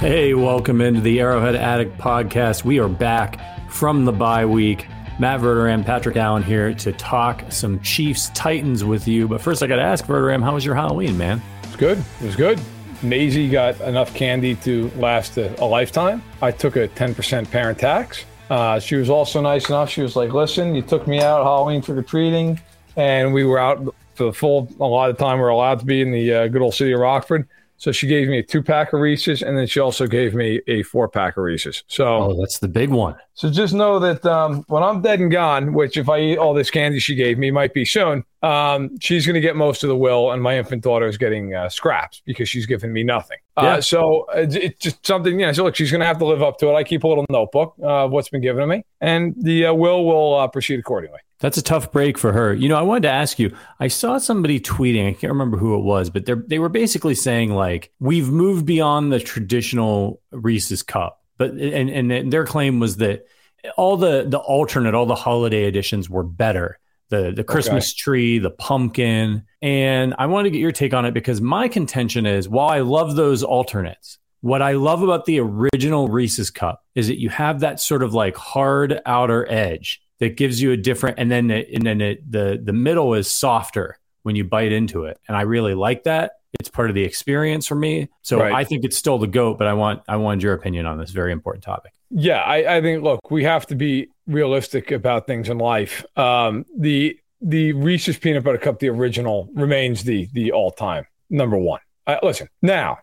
Hey, welcome into the Arrowhead Addict podcast. We are back from the bye week. Matt Verderame, Patrick Allen here to talk some Chiefs Titans with you. But first, I got to ask Verderame, how was your Halloween, man? It's good. It was good. Maisie got enough candy to last a, a lifetime. I took a 10% parent tax. Uh, she was also nice enough. She was like, listen, you took me out Halloween trick or treating, and we were out for the full, a lot of time we are allowed to be in the uh, good old city of Rockford. So she gave me a two pack of Reese's, and then she also gave me a four pack of Reese's. So, Oh, that's the big one. So just know that um, when I'm dead and gone, which if I eat all this candy she gave me might be soon, um, she's going to get most of the will, and my infant daughter is getting uh, scraps because she's given me nothing. Yeah. Uh, so it's, it's just something. Yeah. So look, she's going to have to live up to it. I keep a little notebook uh, of what's been given to me, and the uh, will will uh, proceed accordingly. That's a tough break for her. You know, I wanted to ask you. I saw somebody tweeting. I can't remember who it was, but they they were basically saying like we've moved beyond the traditional Reese's cup. But and and their claim was that all the the alternate, all the holiday editions were better. The the Christmas tree, the pumpkin, and I wanted to get your take on it because my contention is while I love those alternates, what I love about the original Reese's cup is that you have that sort of like hard outer edge that gives you a different, and then it, and then it, the the middle is softer when you bite into it, and I really like that. It's part of the experience for me. So Right. I think it's still the goat, but I want I wanted your opinion on this very important topic. Yeah, I, I think look, we have to be realistic about things in life. Um, the the Reese's peanut butter cup, the original, remains the the all time number one. Uh, listen, now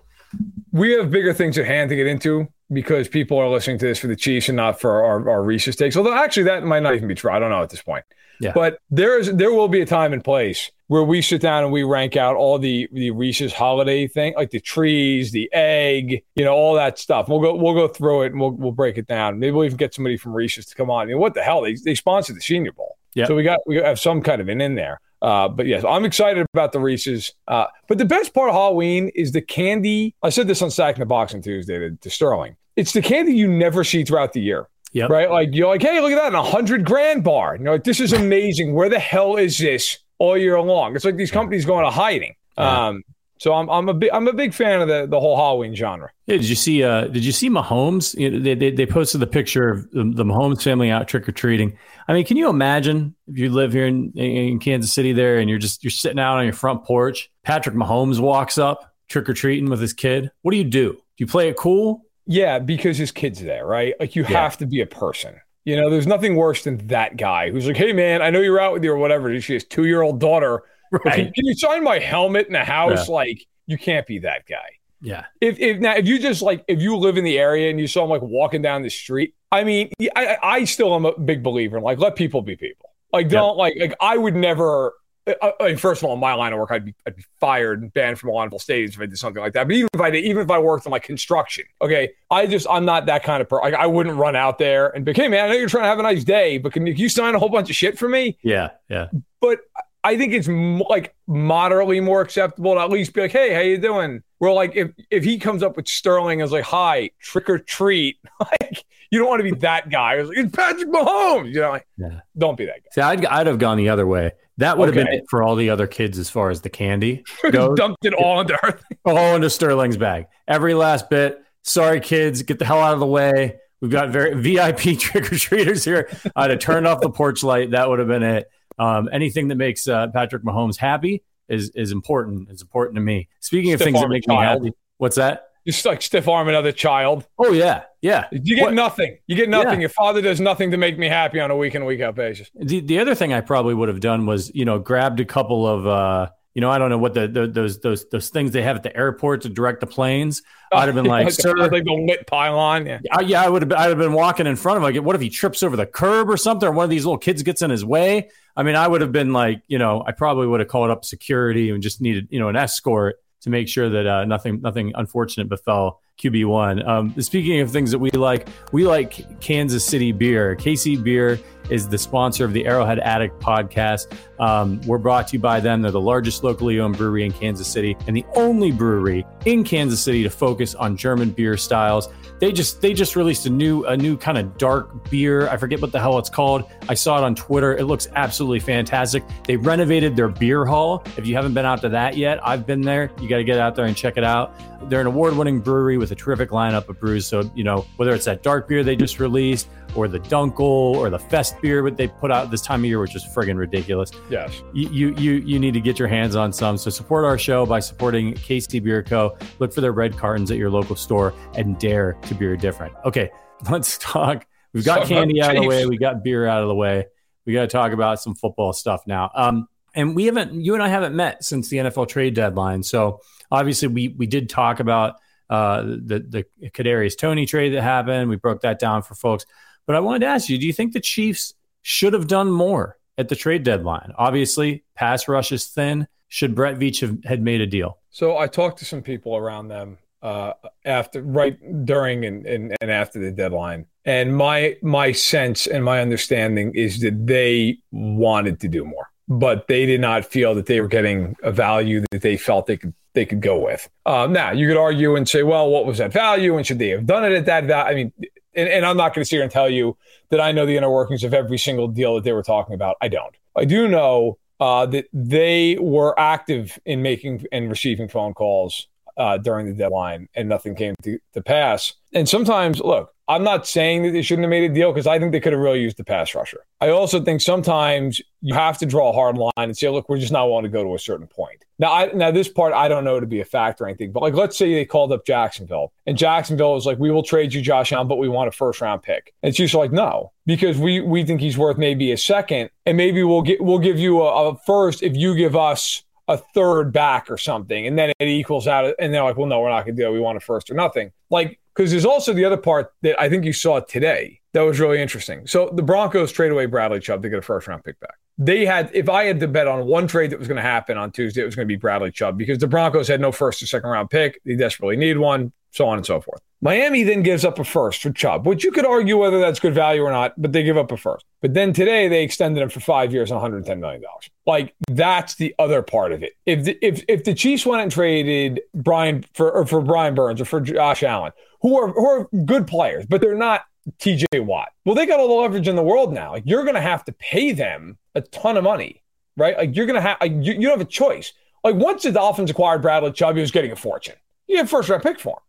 we have bigger things at hand to get into because people are listening to this for the Chiefs and not for our, our Reese's takes. Although actually that might not even be true. I don't know at this point. Yeah. But there is there will be a time and place where we sit down and we rank out all the the Reese's holiday thing, like the trees, the egg, you know, all that stuff. We'll go we'll go through it and we'll we'll break it down. Maybe we'll even get somebody from Reese's to come on. I mean, what the hell? They they sponsored the Senior Bowl, Yeah. so we got we have some kind of an in there. Uh, but yes, I'm excited about the Reese's. Uh, but the best part of Halloween is the candy. I said this on Sack in the Box on Tuesday to, to Sterling. It's the candy you never see throughout the year. Yep. Right? Like you're like, hey, look at that, a hundred grand bar. You know, like, this is amazing. Where the hell is this all year long? It's like these companies going to hiding. Yeah. Um, so I'm I'm a big I'm a big fan of the the whole Halloween genre. Yeah, did you see? Uh, did you see Mahomes? You know, they, they they posted the picture of the, the Mahomes family out trick or treating. I mean, can you imagine if you live here in, in Kansas City there, and you're just you're sitting out on your front porch? Patrick Mahomes walks up trick or treating with his kid. What do you do? Do you play it cool? Yeah, because his kid's there, right? Like you Yeah. have to be a person. You know, there's nothing worse than that guy who's like, "Hey, man, I know you're out with your whatever." She has two year old daughter. But Can, can you sign my helmet in the house? Like, you can't be that guy. Yeah. If if now if you just like if you live in the area and you saw him like walking down the street, I mean, I I I still am a big believer in like let people be people. Like don't like like I would never. I, I mean, first of all, in my line of work, I'd be I'd be fired and banned from a lot of stadiums if I did something like that. But even if I did, even if I worked in like construction, okay, I just I'm not that kind of person. Like I wouldn't run out there and be, hey man, I know you're trying to have a nice day, but can you, can you sign a whole bunch of shit for me? Yeah. Yeah. But I think it's like moderately more acceptable to at least be like, "Hey, how you doing?" Well, like if if he comes up with Sterling as like, "Hi, trick or treat," like you don't want to be that guy. It's, like, it's Patrick Mahomes, you know. Like, yeah. Don't be that guy. See, I'd I'd have gone the other way. That would okay. have been it for all the other kids as far as the candy. Dumped it all into her. all into Sterling's bag. Every last bit. Sorry, kids, get the hell out of the way. We've got very VIP trick or treaters here. I'd have turned off the porch light. That would have been it. Um, anything that makes uh, Patrick Mahomes happy is is important. It's important to me. Speaking of things that make child. me happy, what's that? Just like stiff arm another child. Oh yeah, yeah. You get what? nothing. You get nothing. Yeah. Your father does nothing to make me happy on a week in week out basis. The the other thing I probably would have done was you know grabbed a couple of. Uh, you know, I don't know what the, the, those those those things they have at the airport to direct the planes. I'd have been like, sir, like the lit pylon. Yeah, I, yeah, I would have. I'd have been walking in front of him. Like, what if he trips over the curb or something, or one of these little kids gets in his way? I mean, I would have been like, you know, I probably would have called up security and just needed, you know, an escort to make sure that uh, nothing nothing unfortunate befell QB one. Um, speaking of things that we like, we like Kansas City beer. KC Beer is the sponsor of the Arrowhead Addict podcast. Um, we're brought to you by them. They're the largest locally owned brewery in Kansas City and the only brewery in Kansas City to focus on German beer styles. They just they just released a new a new kind of dark beer. I forget what the hell it's called. I saw it on Twitter. It looks absolutely fantastic. They renovated their beer hall. If you haven't been out to that yet, I've been there. You got to get out there and check it out. They're an award-winning brewery with a terrific lineup of brews. So you know whether it's that dark beer they just released or the Dunkel or the Fest beer that they put out this time of year, which is friggin' ridiculous. Yes. You, you, you, you need to get your hands on some. So support our show by supporting KC Beer Co. Look for their red cartons at your local store and dare to beer different. Okay, let's talk. We've got candy out of the way. We got beer out of the way. We got to talk about some football stuff now. Um, and we haven't, you and I haven't met since the NFL trade deadline. So obviously, we we did talk about uh, the the Kadarius Toney trade that happened. We broke that down for folks. But I wanted to ask you, do you think the Chiefs should have done more at the trade deadline? Obviously, pass rush is thin. Should Brett Veach have had made a deal? So I talked to some people around them uh, after, right during and, and, and after the deadline, and my my sense and my understanding is that they wanted to do more, but they did not feel that they were getting a value that they felt they could they could go with. Uh, now you could argue and say, well, what was that value, and should they have done it at that value? I mean, and, and I'm not going to sit here and tell you that I know the inner workings of every single deal that they were talking about. I don't. I do know uh, that they were active in making and receiving phone calls uh, during the deadline, and nothing came to, to pass. And sometimes, look, I'm not saying that they shouldn't have made a deal because I think they could have really used the pass rusher. I also think sometimes you have to draw a hard line and say, look, we're just not willing to go to a certain point. Now, I, now this part I don't know to be a fact or anything, but like let's say they called up Jacksonville and Jacksonville was like, we will trade you Josh Allen, but we want a first round pick. And just like, no, because we we think he's worth maybe a second, and maybe we'll get we'll give you a, a first if you give us a third back or something, and then it equals out. And they're like, well, no, we're not going to do it. We want a first or nothing. Like because there's also the other part that I think you saw today that was really interesting. So the Broncos trade away Bradley Chubb to get a first round pick back. They had, if I had to bet on one trade that was going to happen on Tuesday, it was going to be Bradley Chubb because the Broncos had no first or second round pick. They desperately need one, so on and so forth. Miami then gives up a first for Chubb, which you could argue whether that's good value or not, but they give up a first. But then today they extended him for five years and $110 million. Like that's the other part of it. If the, if if the Chiefs went and traded Brian for for Brian Burns or for Josh Allen, who are who are good players, but they're not TJ Watt. Well, they got all the leverage in the world now. Like you're going to have to pay them a ton of money, right? Like you're going to have like, you, you don't have a choice. Like once the Dolphins acquired Bradley Chubb, he was getting a fortune. You have first round pick for him.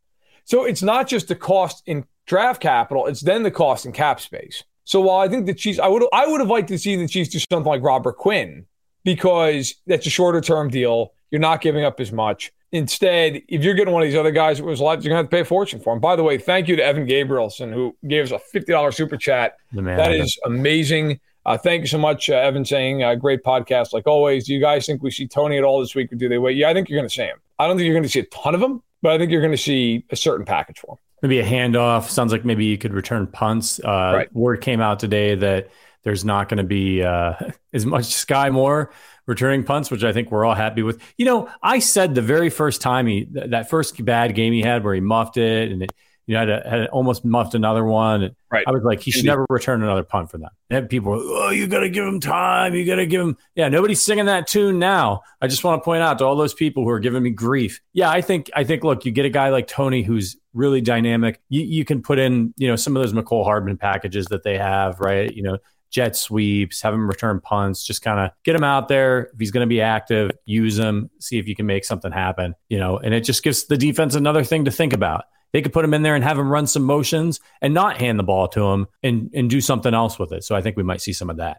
So it's not just the cost in draft capital; it's then the cost in cap space. So while I think the Chiefs, I would I would have liked to see the Chiefs do something like Robert Quinn because that's a shorter term deal. You're not giving up as much. Instead, if you're getting one of these other guys, it was a lot, you're going to have to pay a fortune for him. By the way, thank you to Evan Gabrielson, who gave us a $50 super chat. That is amazing. Uh, thank you so much, uh, Evan, saying uh, great podcast like always. Do you guys think we see Toney at all this week or do they wait? Yeah, I think you're going to see him. I don't think you're going to see a ton of them, but I think you're going to see a certain package for him. Maybe a handoff. Sounds like maybe you could return punts. Uh, right. Word came out today that there's not going to be uh, as much Skyy Moore returning punts, which I think we're all happy with. You know, I said the very first time he that first bad game he had where he muffed it and it You know, had, had almost muffed another one. Right. I was like, he should Indeed. never return another punt for them. And people were, oh, you got to give him time. You got to give him. Yeah, nobody's singing that tune now. I just want to point out to all those people who are giving me grief. Yeah, I think, I think, look, you get a guy like Toney who's really dynamic. You, you can put in, you know, some of those Mecole Hardman packages that they have, right? You know, jet sweeps, have him return punts, just kind of get him out there. If he's going to be active, use him, see if you can make something happen, you know, and it just gives the defense another thing to think about. They could put him in there and have him run some motions and not hand the ball to him and, and do something else with it. So I think we might see some of that.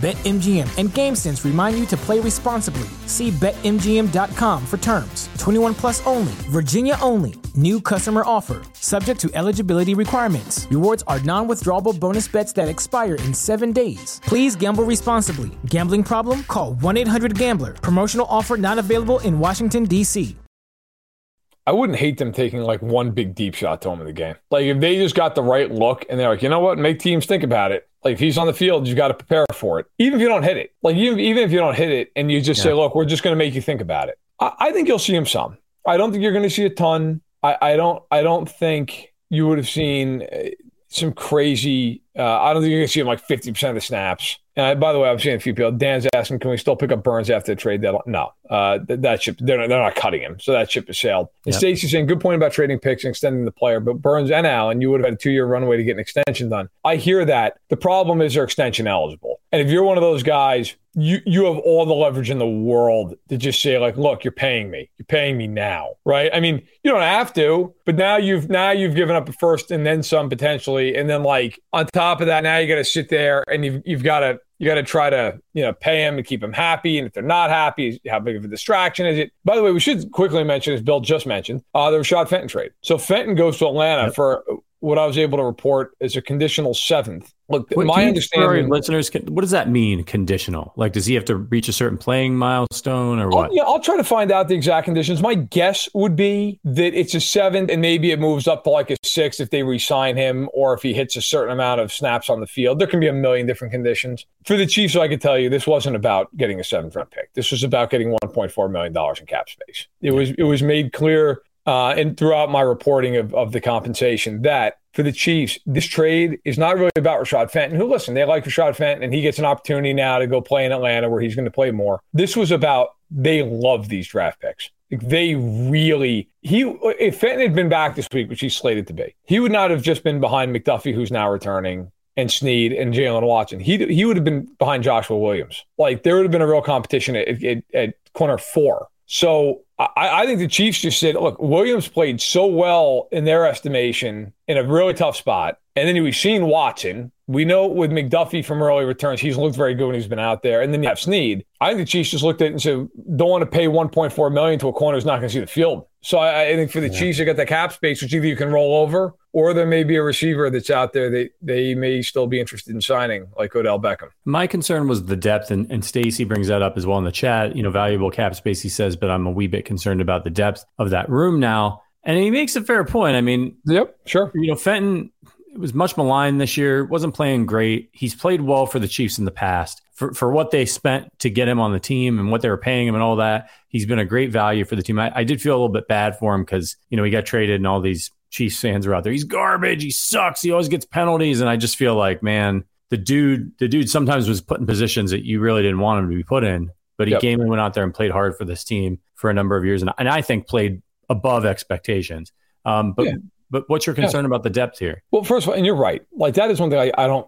BetMGM and GameSense remind you to play responsibly. See BetMGM.com for terms. 21 plus only, Virginia only. New customer offer, subject to eligibility requirements. Rewards are non withdrawable bonus bets that expire in seven days. Please gamble responsibly. Gambling problem? Call 1 800 Gambler. Promotional offer not available in Washington, D.C. I wouldn't hate them taking like one big deep shot to him in the game. Like if they just got the right look and they're like, you know what, make teams think about it. Like if he's on the field, you got to prepare for it. Even if you don't hit it, like even, even if you don't hit it and you just say, look, we're just going to make you think about it. I, I think you'll see him some. I don't think you're going to see a ton. I, I don't. I don't think you would have seen uh, some crazy. Uh, I don't think you're going to see him like 50 percent of the snaps. And I, by the way, I'm seeing a few people. Dan's asking, can we still pick up Burns after the trade deadline? No, uh, that, that ship. They're not, they're not cutting him, so that ship has sailed. And Yep. Stacey's saying, good point about trading picks and extending the player, but Burns and Allen, you would have had a two year runway to get an extension done. I hear that. The problem is they're extension eligible, and if you're one of those guys, you you have all the leverage in the world to just say like, look, you're paying me, you're paying me now, right? I mean, you don't have to, but now you've now you've given up a first and then some potentially, and then like on top of that, now you got to sit there and you've you've got to you got to try to you know pay them and keep them happy, and if they're not happy, how big of a distraction is it? By the way, we should quickly mention, as Bill just mentioned, uh, the Rashad Fenton trade. So Fenton goes to Atlanta for what I was able to report is a conditional seventh. Look, What, my can you just for our understanding. listeners, what does that mean? Conditional? Like, does he have to reach a certain playing milestone or I'll, what? yeah, I'll try to find out the exact conditions. My guess would be that it's a seventh, and maybe it moves up to like a six if they re-sign him, or if he hits a certain amount of snaps on the field. There can be a million different conditions. For the Chiefs, I could tell you this wasn't about getting a seventh round pick. This was about getting 1.4 million dollars in cap space. It was it was made clear uh, and throughout my reporting of, of the compensation that for the Chiefs, this trade is not really about Rashad Fenton, who, listen, they like Rashad Fenton, and he gets an opportunity now to go play in Atlanta where he's going to play more. This was about they love these draft picks. Like, They really, he, if Fenton had been back this week, which he's slated to be, he would not have just been behind McDuffie, who's now returning, and Sneed and Jaylen Watson. He, he would have been behind Joshua Williams. Like, there would have been a real competition at, at, at corner four. So I, I think the Chiefs just said, look, Williams played so well in their estimation in a really tough spot. And then we've seen Watson. We know with McDuffie from early returns, he's looked very good when he's been out there. And then you have Sneed. I think the Chiefs just looked at it and said, don't want to pay 1.4 million to a corner who's not going to see the field. So I, I think for the Chiefs, they got the cap space, which either you can roll over or there may be a receiver that's out there that they may still be interested in signing, like Odell Beckham. My concern was the depth, and, and Stacy brings that up as well in the chat. You know, valuable cap space, he says, but I'm a wee bit concerned about the depth of that room now. And he makes a fair point. I mean, Yep, sure. you know, Fenton was much maligned this year, wasn't playing great. He's played well for the Chiefs in the past. For, for what they spent to get him on the team and what they were paying him and all that, he's been a great value for the team. I, I did feel a little bit bad for him because, you know, he got traded and all these Chiefs fans are out there. He's garbage. He sucks. He always gets penalties. And I just feel like, man, the dude, the dude sometimes was put in positions that you really didn't want him to be put in, but he Yep. came and went out there and played hard for this team for a number of years. And, and I think played above expectations. Um, but Yeah. but what's your concern about the depth here? Well, first of all, and you're right. Like that is one thing I, I don't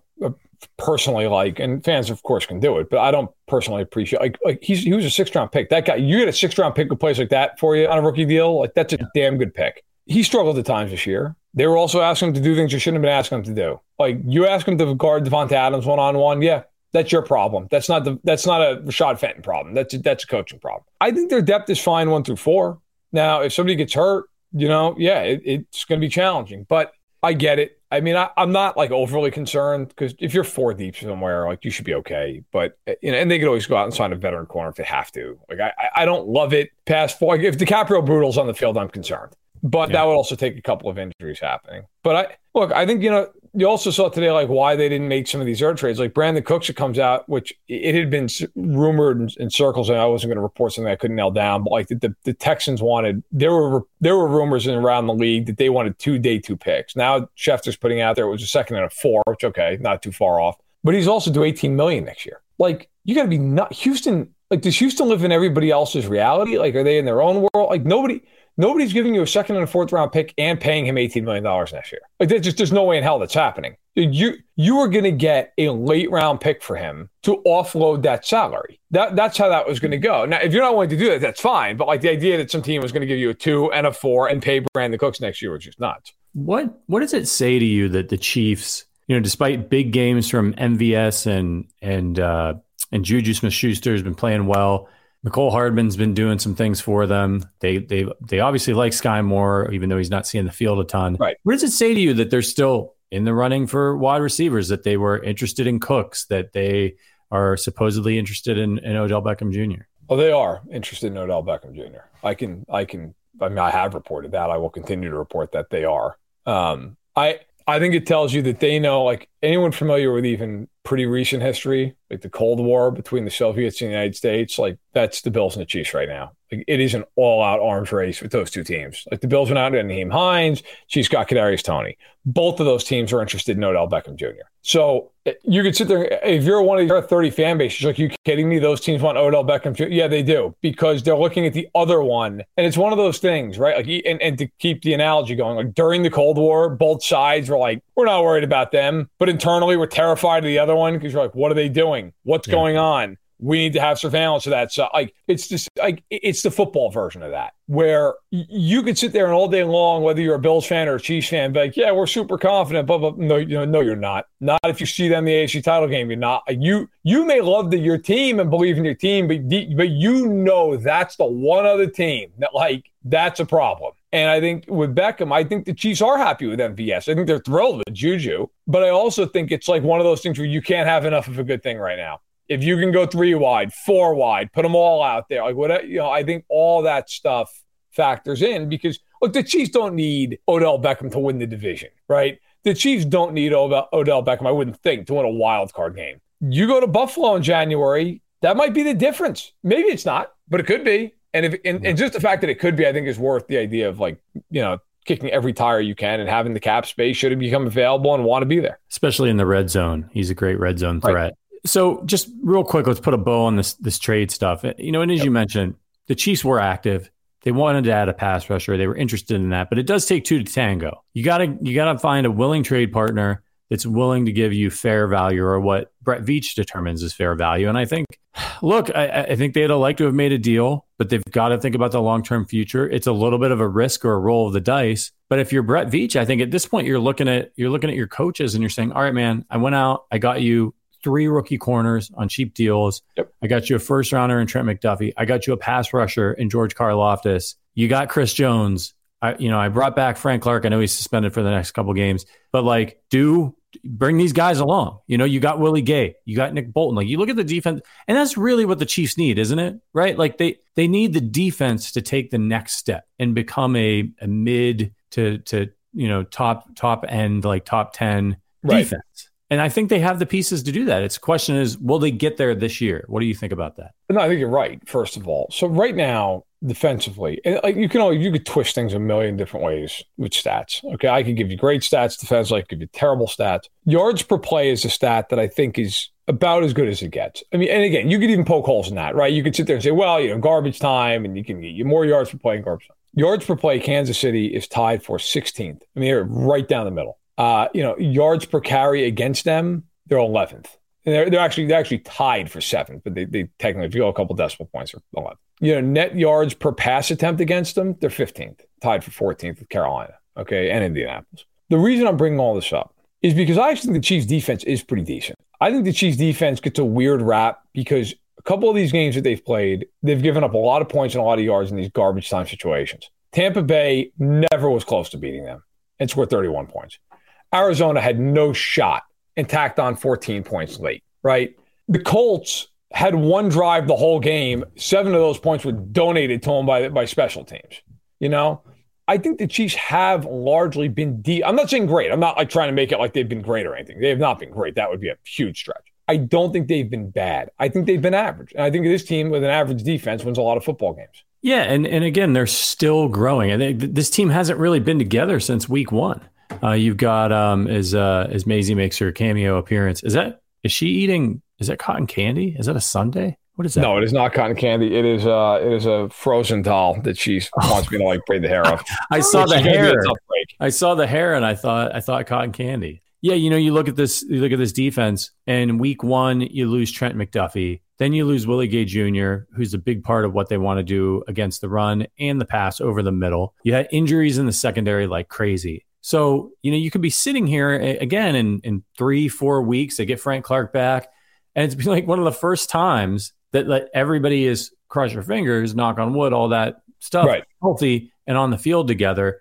personally like, and fans of course can do it, but I don't personally appreciate. Like, like he's he was a sixth round pick. That guy, you get a sixth round pick who plays like that for you on a rookie deal. Like that's a damn good pick. He struggled at times this year. They were also asking him to do things you shouldn't have been asking him to do. Like you ask him to guard Davante Adams one on one, yeah, That's your problem. That's not the that's not a Rashad Fenton problem. That's a, that's a coaching problem. I think their depth is fine one through four. Now, if somebody gets hurt, you know, yeah, it, it's going to be challenging. But I get it. I mean, I, am not like overly concerned because if you're four deep somewhere, like you should be okay. But you know, and they could always go out and sign a veteran corner if they have to. Like I, I don't love it past four. Like if Dicaprio Bootle's on the field, I'm concerned. But yeah. that would also take a couple of injuries happening. But I look, I think you know you also saw today like why they didn't make some of these air trades. Like Brandin Cooks it comes out, which it had been rumored in, in circles, and I wasn't going to report something I couldn't nail down. But like the, the, the, Texans wanted, there were there were rumors in around the league that they wanted two day two picks. Now Schefter's putting out there it was a second and a four, which okay, not too far off. But he's also due 18 million next year. Like you got to be not Houston. Like does Houston live in everybody else's reality? Like are they in their own world? Like nobody Nobody's giving you a second and a fourth round pick and paying him $18 million next year. Like there's just there's no way in hell that's happening. You you are going to get a late round pick for him to offload that salary. That that's how that was going to go. Now, if you're not willing to do that, that's fine. But like the idea that some team was going to give you a two and a four and pay Brandin Cooks next year was just nuts. What what does it say to you that the Chiefs, you know, despite big games from MVS and and uh, and Juju Smith Schuster has been playing well Mecole Hardman's been doing some things for them. They they they obviously like Skyy Moore, even though he's not seeing the field a ton. Right. What does it say to you that they're still in the running for wide receivers? That they were interested in Cooks? That they are supposedly interested in, in Odell Beckham Jr. Oh, they are interested in Odell Beckham Jr. I can I can I mean I have reported that. I will continue to report that they are. Um, I I think it tells you that they know, like anyone familiar with even pretty recent history, like the Cold War between the Soviets and the United States, like that's the Bills and the Chiefs right now. Like it is an all-out arms race with those two teams. Like the Bills are not Nyheim Hines, Chiefs got Kadarius Toney. Both of those teams are interested in Odell Beckham Jr. So you could sit there if you're one of your 30 fan bases, like you kidding me? Those teams want Odell Beckham Jr. Yeah, they do because they're looking at the other one, and it's one of those things, right? Like, and, and to keep the analogy going, like during the Cold War, both sides were like, we're not worried about them, but internally we're terrified of the other one because you're like, what are they doing? What's yeah. going on? we need to have surveillance of that. So like it's just like it's the football version of that where you could sit there and all day long, whether you're a Bills fan or a Chiefs fan, be like, yeah, we're super confident, but, but no, you know, no, you're not. Not if you see them in the AFC title game. You're not. You you may love the, your team and believe in your team, but but you know that's the one other team that like that's a problem. And I think with Beckham, I think the Chiefs are happy with MVS. I think they're thrilled with Juju. But I also think it's like one of those things where you can't have enough of a good thing right now if you can go three wide, four wide, put them all out there, like what you know, I think all that stuff factors in because look, the Chiefs don't need Odell Beckham to win the division, right? The Chiefs don't need Odell, Beckham, I wouldn't think, to win a wild card game. You go to Buffalo in January, that might be the difference. Maybe it's not, but it could be. And if and, and just the fact that it could be, I think is worth the idea of like, you know, kicking every tire you can and having the cap space should it become available and want to be there. Especially in the red zone. He's a great red zone threat. Right. So just real quick, let's put a bow on this this trade stuff. You know, and as yep. you mentioned, the Chiefs were active. They wanted to add a pass rusher. They were interested in that, but it does take two to tango. You gotta you gotta find a willing trade partner that's willing to give you fair value or what Brett Veach determines as fair value. And I think, look, I, I think they'd have liked to have made a deal, but they've got to think about the long term future. It's a little bit of a risk or a roll of the dice. But if you're Brett Veach, I think at this point you're looking at you're looking at your coaches and you're saying, all right, man, I went out, I got you three rookie corners on cheap deals. Yep. I got you a first rounder in Trent McDuffie. I got you a pass rusher in George Karlaftis. You got Chris Jones. I, you know, I brought back Frank Clark. I know he's suspended for the next couple games, but like, do bring these guys along. You know, you got Willie Gay, you got Nick Bolton. Like, you look at the defense, and that's really what the Chiefs need, isn't it? Right? Like they they need the defense to take the next step and become a, a mid to to you know top top end like top ten right. defense. And I think they have the pieces to do that. Its a question is, will they get there this year? What do you think about that? No, I think you're right. First of all, so right now, defensively, and like you can always you could twist things a million different ways with stats. Okay, I could give you great stats defensively, I could give you terrible stats. Yards per play is a stat that I think is about as good as it gets. I mean, and again, you could even poke holes in that, right? You could sit there and say, well, you know, garbage time, and you can get you more yards per play in garbage time. Yards per play, Kansas City is tied for 16th. I mean, they're right down the middle. Uh, you know, yards per carry against them, they're 11th. And they're, they're actually they're actually tied for seventh, but they, they technically, if you go a couple decimal points, are 11th. You know, net yards per pass attempt against them, they're 15th, tied for 14th with Carolina, okay, and Indianapolis. The reason I'm bringing all this up is because I actually think the Chiefs' defense is pretty decent. I think the Chiefs defense gets a weird rap because a couple of these games that they've played, they've given up a lot of points and a lot of yards in these garbage time situations. Tampa Bay never was close to beating them and scored 31 points. Arizona had no shot and tacked on 14 points late, right? The Colts had one drive the whole game. Seven of those points were donated to them by, by special teams. You know, I think the Chiefs have largely been deep. I'm not saying great. I'm not like trying to make it like they've been great or anything. They have not been great. That would be a huge stretch. I don't think they've been bad. I think they've been average. And I think this team with an average defense wins a lot of football games. Yeah, and and again, they're still growing. And think this team hasn't really been together since week one. Uh, you've got um, as uh, as Maisie makes her cameo appearance. Is that is she eating? Is that cotton candy? Is that a sundae? What is that? No, it is not cotton candy. It is uh it is a frozen doll that she wants me to like braid the hair off. I saw the hair. I saw the hair and I thought I thought cotton candy. Yeah, you know, you look at this you look at this defense and week 1 you lose Trent McDuffie. Then you lose Willie Gay Jr., who's a big part of what they want to do against the run and the pass over the middle. You had injuries in the secondary like crazy. So, you know, you could be sitting here again in, in three, four weeks. They get Frank Clark back. And it's been like one of the first times that like, everybody is cross your fingers, knock on wood, all that stuff, right. healthy and on the field together.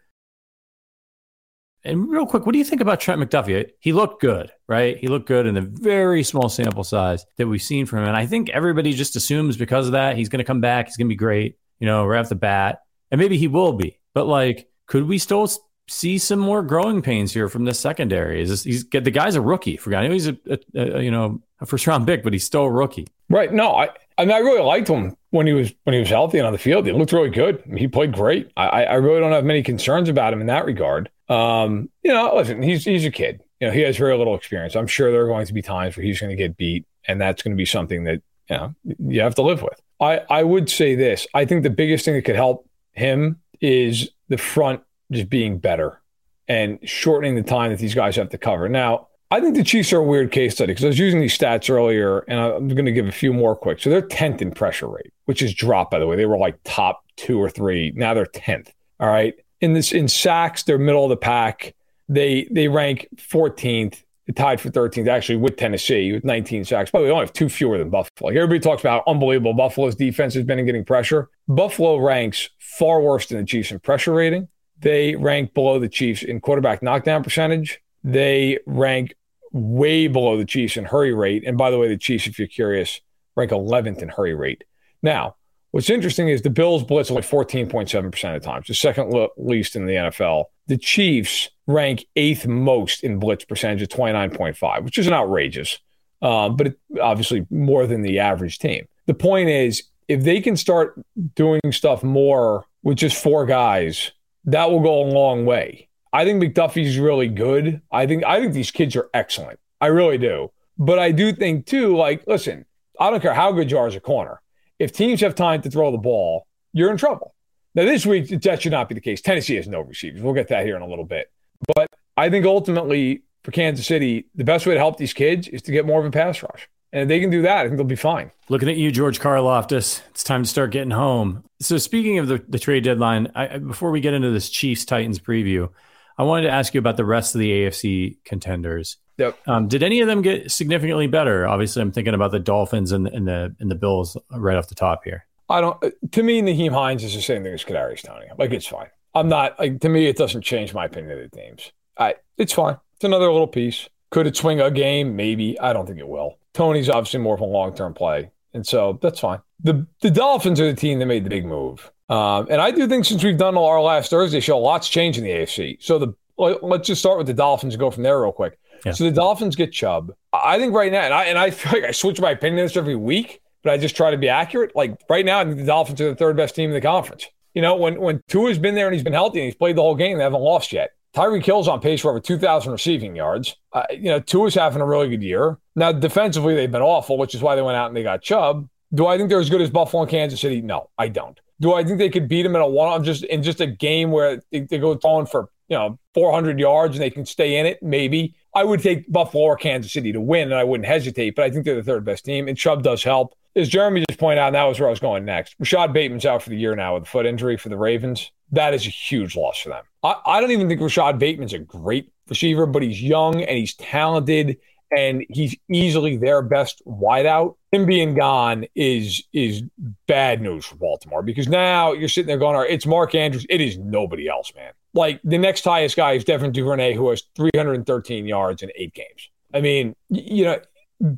And real quick, what do you think about Trent McDuffie? He looked good, right? He looked good in the very small sample size that we've seen from him. And I think everybody just assumes because of that, he's going to come back. He's going to be great, you know, right off the bat. And maybe he will be. But like, could we still see some more growing pains here from the secondary? Is this, he's the guy's a rookie? Forgot. I know he's a, a, a, you know a first round pick, but he's still a rookie. Right. No, I I mean I really liked him when he was when he was healthy and on the field. He looked really good. He played great. I I really don't have many concerns about him in that regard. Um, you know, listen, he's he's a kid. You know, he has very little experience. I'm sure there are going to be times where he's going to get beat, and that's going to be something that you know you have to live with. I I would say this. I think the biggest thing that could help him is the front just being better and shortening the time that these guys have to cover. Now, I think the Chiefs are a weird case study because I was using these stats earlier, and I'm going to give a few more quick. So they're 10th in pressure rate, which is dropped, by the way. They were like top two or three. Now they're 10th. All right. In this in sacks, they're middle of the pack. They they rank 14th, tied for 13th, actually with Tennessee with 19 sacks. Way, they only have two fewer than Buffalo. Like everybody talks about how unbelievable Buffalo's defense has been in getting pressure. Buffalo ranks far worse than the Chiefs in pressure rating. They rank below the Chiefs in quarterback knockdown percentage. They rank way below the Chiefs in hurry rate. And by the way, the Chiefs, if you're curious, rank 11th in hurry rate. Now, what's interesting is the Bills blitz like 14.7% of the time, the second least in the NFL. The Chiefs rank eighth most in blitz percentage at 29.5, which isn't outrageous, uh, but it, obviously more than the average team. The point is, if they can start doing stuff more with just four guys, that will go a long way. I think McDuffie's really good. I think I think these kids are excellent. I really do. But I do think too, like, listen, I don't care how good you are as a corner. If teams have time to throw the ball, you're in trouble. Now this week that should not be the case. Tennessee has no receivers. We'll get that here in a little bit. But I think ultimately for Kansas City, the best way to help these kids is to get more of a pass rush. And if they can do that, I think they'll be fine. Looking at you, George Karlaftis. It's time to start getting home. So speaking of the, the trade deadline, I, before we get into this Chiefs Titans preview, I wanted to ask you about the rest of the AFC contenders. Yep. Um, did any of them get significantly better? Obviously, I'm thinking about the Dolphins and, and the and the Bills right off the top here. I don't. To me, Nyheim Hines is the same thing as Kadarius Toney. Like it's fine. I'm not. Like to me, it doesn't change my opinion of the teams. I. It's fine. It's another little piece. Could it swing a game? Maybe. I don't think it will. Toney's obviously more of a long term play, and so that's fine. The the Dolphins are the team that made the big move. Um, and I do think since we've done our last Thursday show, lots changed in the AFC. So the let's just start with the Dolphins and go from there real quick. Yeah. So the Dolphins get Chubb. I think right now, and I and I feel like I switch my opinion on this every week, but I just try to be accurate. Like right now, I think the Dolphins are the third best team in the conference. You know, when when Tua's been there and he's been healthy and he's played the whole game, they haven't lost yet. Tyreek Hill's on pace for over 2,000 receiving yards. Uh, you know, Tua's having a really good year. Now, defensively, they've been awful, which is why they went out and they got Chubb. Do I think they're as good as Buffalo and Kansas City? No, I don't. Do I think they could beat them in a one just in just a game where they, they go throwing for you know 400 yards and they can stay in it? Maybe I would take Buffalo or Kansas City to win, and I wouldn't hesitate. But I think they're the third best team, and Chubb does help. As Jeremy just pointed out, and that was where I was going next. Rashod Bateman's out for the year now with a foot injury for the Ravens. That is a huge loss for them. I, I don't even think Rashod Bateman's a great receiver, but he's young and he's talented and he's easily their best wideout. Him being gone is is bad news for Baltimore because now you're sitting there going, "All right, it's Mark Andrews. It is nobody else, man." Like the next highest guy is Devin Duvernay, who has 313 yards in eight games. I mean, you know,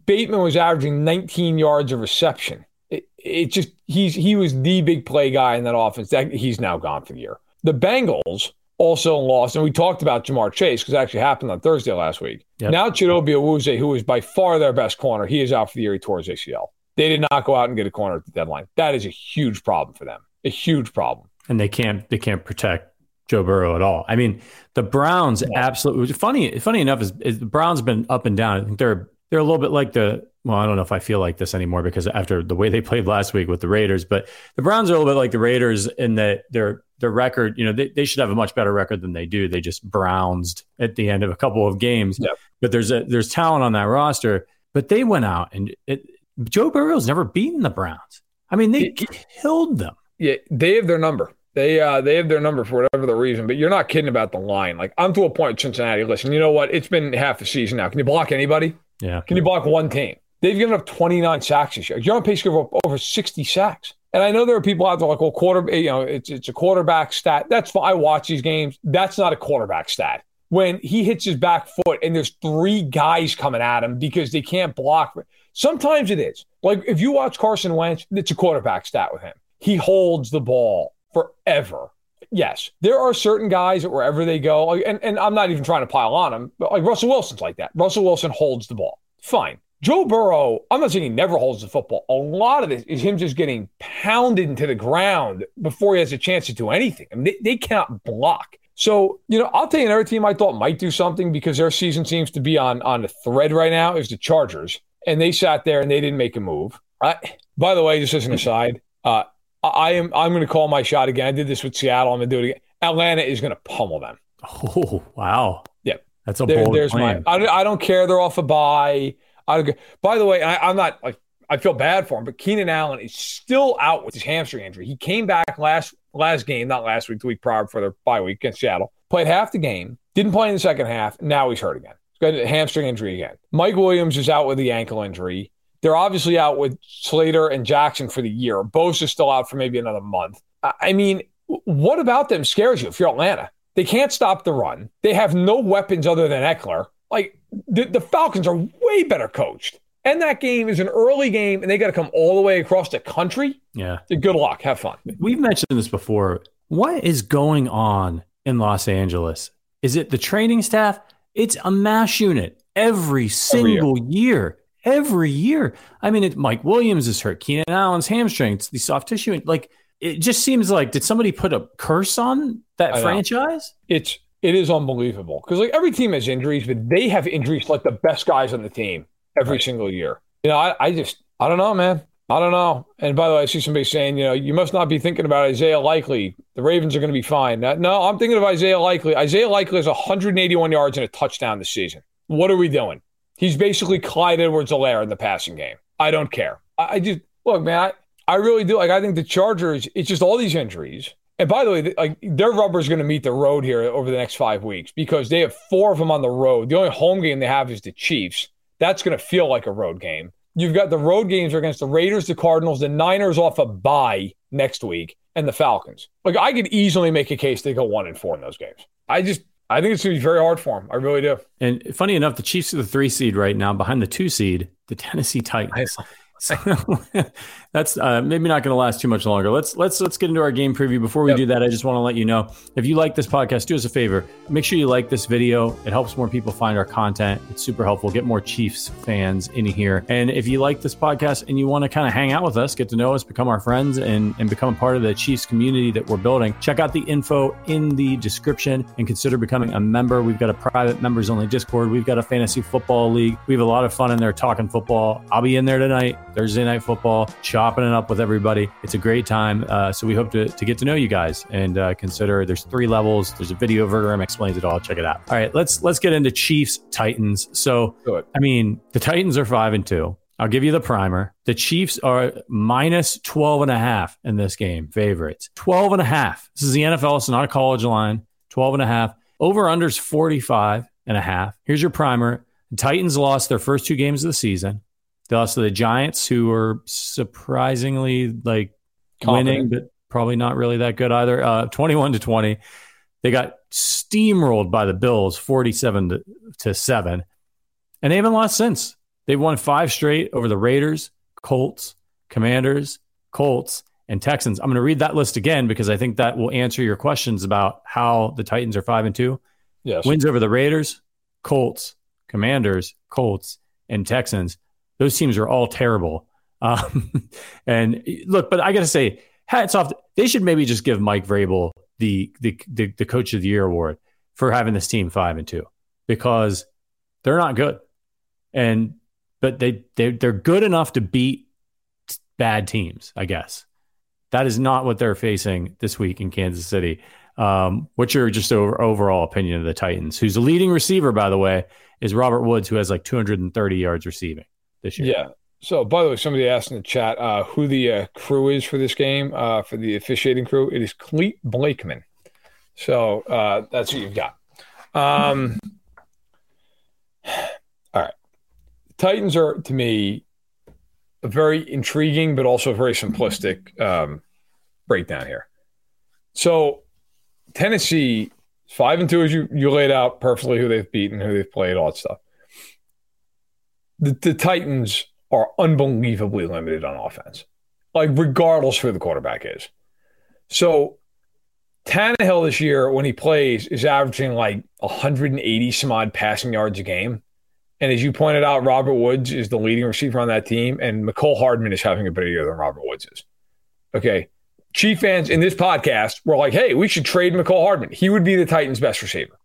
Bateman was averaging 19 yards of reception. It, it just he's he was the big play guy in that offense. That he's now gone for the year. The Bengals also lost, and we talked about Ja'Marr Chase because it actually happened on Thursday last week. Yep. Now Chidobe Awuzie, who is by far their best corner, he is out for the year. He tore his ACL. They did not go out and get a corner at the deadline. That is a huge problem for them. A huge problem. And they can't they can't protect Joe Burrow at all. I mean, the Browns yeah. absolutely funny. Funny enough is, is the Browns been up and down. I think they're they're a little bit like the well, I don't know if I feel like this anymore because after the way they played last week with the Raiders, but the Browns are a little bit like the Raiders in that their their record, you know, they, they should have a much better record than they do. They just brownsed at the end of a couple of games. Yep. But there's a there's talent on that roster. But they went out and it, Joe Burrow's never beaten the Browns. I mean, they killed them. Yeah, they have their number. They uh they have their number for whatever the reason, but you're not kidding about the line. Like I'm to a point, Cincinnati. Listen, you know what? It's been half the season now. Can you block anybody? Yeah. Can you block one team? They've given up 29 sacks this year. You're on pace to give up over 60 sacks. And I know there are people out there like, well, quarter, you know, it's it's a quarterback stat. That's fine. I watch these games. That's not a quarterback stat. When he hits his back foot and there's three guys coming at him because they can't block. Sometimes it is. Like if you watch Carson Wentz, it's a quarterback stat with him. He holds the ball forever. Yes, there are certain guys that wherever they go, and, and I'm not even trying to pile on him, but like Russell Wilson's like that. Russell Wilson holds the ball. Fine. Joe Burrow, I'm not saying he never holds the football. A lot of this is him just getting pounded into the ground before he has a chance to do anything. I mean, they, they cannot block. So, you know, I'll tell you another team I thought might do something because their season seems to be on on the thread right now is the Chargers. And they sat there and they didn't make a move. By the way, just as an aside, uh, I am I'm going to call my shot again. I did this with Seattle. I'm going to do it again. Atlanta is going to pummel them. Oh, wow. Yeah. That's a there, bold there's my I, I don't care. They're off a bye. I, by the way, I, I'm not like I feel bad for him, but Keenan Allen is still out with his hamstring injury. He came back last last game, not last week, the week prior for their bye week against Seattle. Played half the game, didn't play in the second half. Now he's hurt again. He's got a hamstring injury again. Mike Williams is out with the ankle injury. They're obviously out with Slater and Jackson for the year. Bosa is still out for maybe another month. I mean, what about them scares you if you're Atlanta? They can't stop the run. They have no weapons other than Ekeler. Like the, the Falcons are way better coached. And that game is an early game, and they got to come all the way across the country. Yeah. Good luck. Have fun. We've mentioned this before. What is going on in Los Angeles? Is it the training staff? It's a MASH unit every single every year. year. Every year. I mean, it, Mike Williams is hurt. Keenan Allen's hamstring. It's the soft tissue. And like, it just seems like, did somebody put a curse on that franchise? It's it is unbelievable because like every team has injuries, but they have injuries like the best guys on the team every right. single year. You know, I, I just I don't know, man. I don't know. And by the way, I see somebody saying, you know, you must not be thinking about Isaiah Likely. The Ravens are going to be fine. No, I'm thinking of Isaiah Likely. Isaiah Likely has 181 yards and a touchdown this season. What are we doing? He's basically Clyde Edwards-Helaire in the passing game. I don't care. I, I just look, man. I, I really do. Like, I think the Chargers. It's just all these injuries. And by the way, like their rubber is going to meet the road here over the next five weeks because they have four of them on the road. The only home game they have is the Chiefs. That's going to feel like a road game. You've got the road games are against the Raiders, the Cardinals, the Niners off a bye next week, and the Falcons. Like I could easily make a case they go one and four in those games. I just I think it's going to be very hard for them. I really do. And funny enough, the Chiefs are the three seed right now, behind the two seed, the Tennessee Titans. So that's uh, maybe not going to last too much longer. Let's let's let's get into our game preview. Before we yep. do that, I just want to let you know if you like this podcast, do us a favor. Make sure you like this video. It helps more people find our content. It's super helpful. Get more Chiefs fans in here. And if you like this podcast and you want to kind of hang out with us, get to know us, become our friends, and and become a part of the Chiefs community that we're building, check out the info in the description and consider becoming a member. We've got a private members only Discord. We've got a fantasy football league. We have a lot of fun in there talking football. I'll be in there tonight, Thursday night football, chopping it up with everybody. It's a great time. Uh, so we hope to, to get to know you guys and uh, consider there's three levels. There's a video program explains it all. Check it out. All right, let's let's get into Chiefs Titans. So I mean, the Titans are five and two. I'll give you the primer. The Chiefs are minus 12 and a half in this game, favorites. 12 and a half. This is the NFL. It's not a college line. 12 and a half. Over unders 45 and a half. Here's your primer. The Titans lost their first two games of the season. They lost to the Giants, who were surprisingly like winning, but probably not really that good either. Uh, 21 to 20. They got steamrolled by the Bills, 47 to, to 7. And they haven't lost since. They've won five straight over the Raiders, Colts, Commanders, Colts, and Texans. I'm going to read that list again because I think that will answer your questions about how the Titans are 5 and 2. Yes. Wins over the Raiders, Colts, Commanders, Colts, and Texans. Those teams are all terrible. Um, and look, but I got to say, hats off. They should maybe just give Mike Vrabel the, the the the coach of the year award for having this team five and two because they're not good, and but they they they're good enough to beat bad teams. I guess that is not what they're facing this week in Kansas City. Um, what's your just over, overall opinion of the Titans? Who's the leading receiver, by the way, is Robert Woods, who has like 230 yards receiving this year. Yeah. So, by the way, somebody asked in the chat uh, who the uh, crew is for this game, uh, for the officiating crew. It is Clete Blakeman. So uh, that's what you've got. Um, all right. Titans are, to me, a very intriguing, but also very simplistic um, breakdown here. So, Tennessee, five and two, as you, you laid out perfectly who they've beaten, who they've played, all that stuff. The, the Titans are unbelievably limited on offense, like regardless who the quarterback is. So Tannehill this year, when he plays, is averaging like 180 some odd passing yards a game. And as you pointed out, Robert Woods is the leading receiver on that team, and Mecole Hardman is having a better year than Robert Woods is. Okay. Chief fans in this podcast were like, hey, we should trade Mecole Hardman. He would be the Titans' best receiver.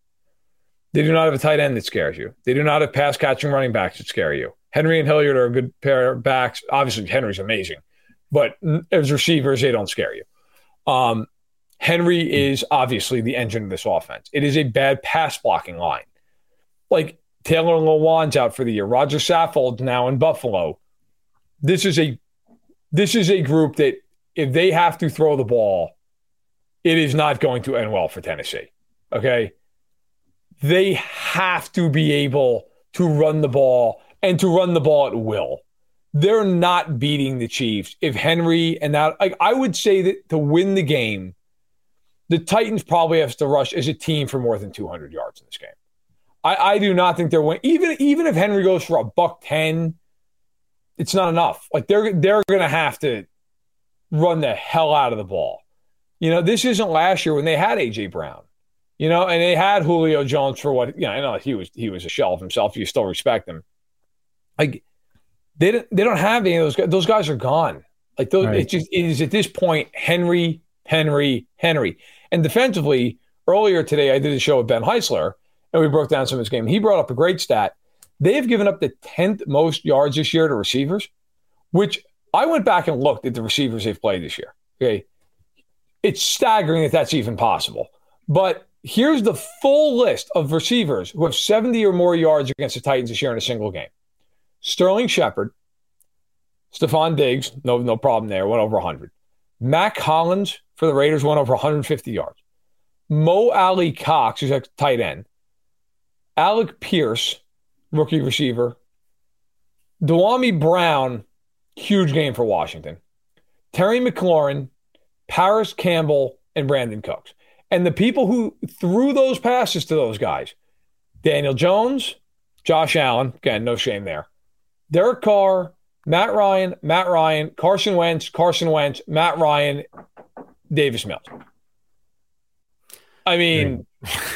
They do not have a tight end that scares you. They do not have pass catching running backs that scare you. Henry and Hilliard are a good pair of backs. Obviously, Henry's amazing, but as receivers, they don't scare you. Um, Henry is obviously the engine of this offense. It is a bad pass blocking line. Like Taylor and Lewan's out for the year. Roger Saffold's now in Buffalo. This is a this is a group that if they have to throw the ball, it is not going to end well for Tennessee. Okay. They have to be able to run the ball and to run the ball at will. They're not beating the Chiefs if Henry and that. Like I would say that to win the game, the Titans probably have to rush as a team for more than 200 yards in this game. I, I do not think they're winning. Even even if Henry goes for a buck ten, it's not enough. Like they're they're going to have to run the hell out of the ball. You know, this isn't last year when they had AJ Brown. You know, and they had Julio Jones for what you know. I know he was he was a shell of himself. You still respect him. Like they don't they don't have any of those guys. Those guys are gone. Like those, right. it just it is at this point Henry, Henry, Henry. And defensively, earlier today I did a show with Ben Heisler and we broke down some of his game. He brought up a great stat. They have given up the 10th most yards this year to receivers, which I went back and looked at the receivers they've played this year. Okay. It's staggering that that's even possible. But here's the full list of receivers who have 70 or more yards against the Titans this year in a single game. Sterling Shepard, Stefon Diggs, no, no problem there, went over 100. Mack Hollins for the Raiders went over 150 yards. Mo Alie-Cox, who's a tight end. Alec Pierce, rookie receiver. Dyami Brown, huge game for Washington. Terry McLaurin, Parris Campbell, and Brandin Cooks. And the people who threw those passes to those guys Daniel Jones, Josh Allen, again, no shame there. Derek Carr, Matt Ryan, Matt Ryan, Carson Wentz, Carson Wentz, Matt Ryan, Davis Mills. I mean,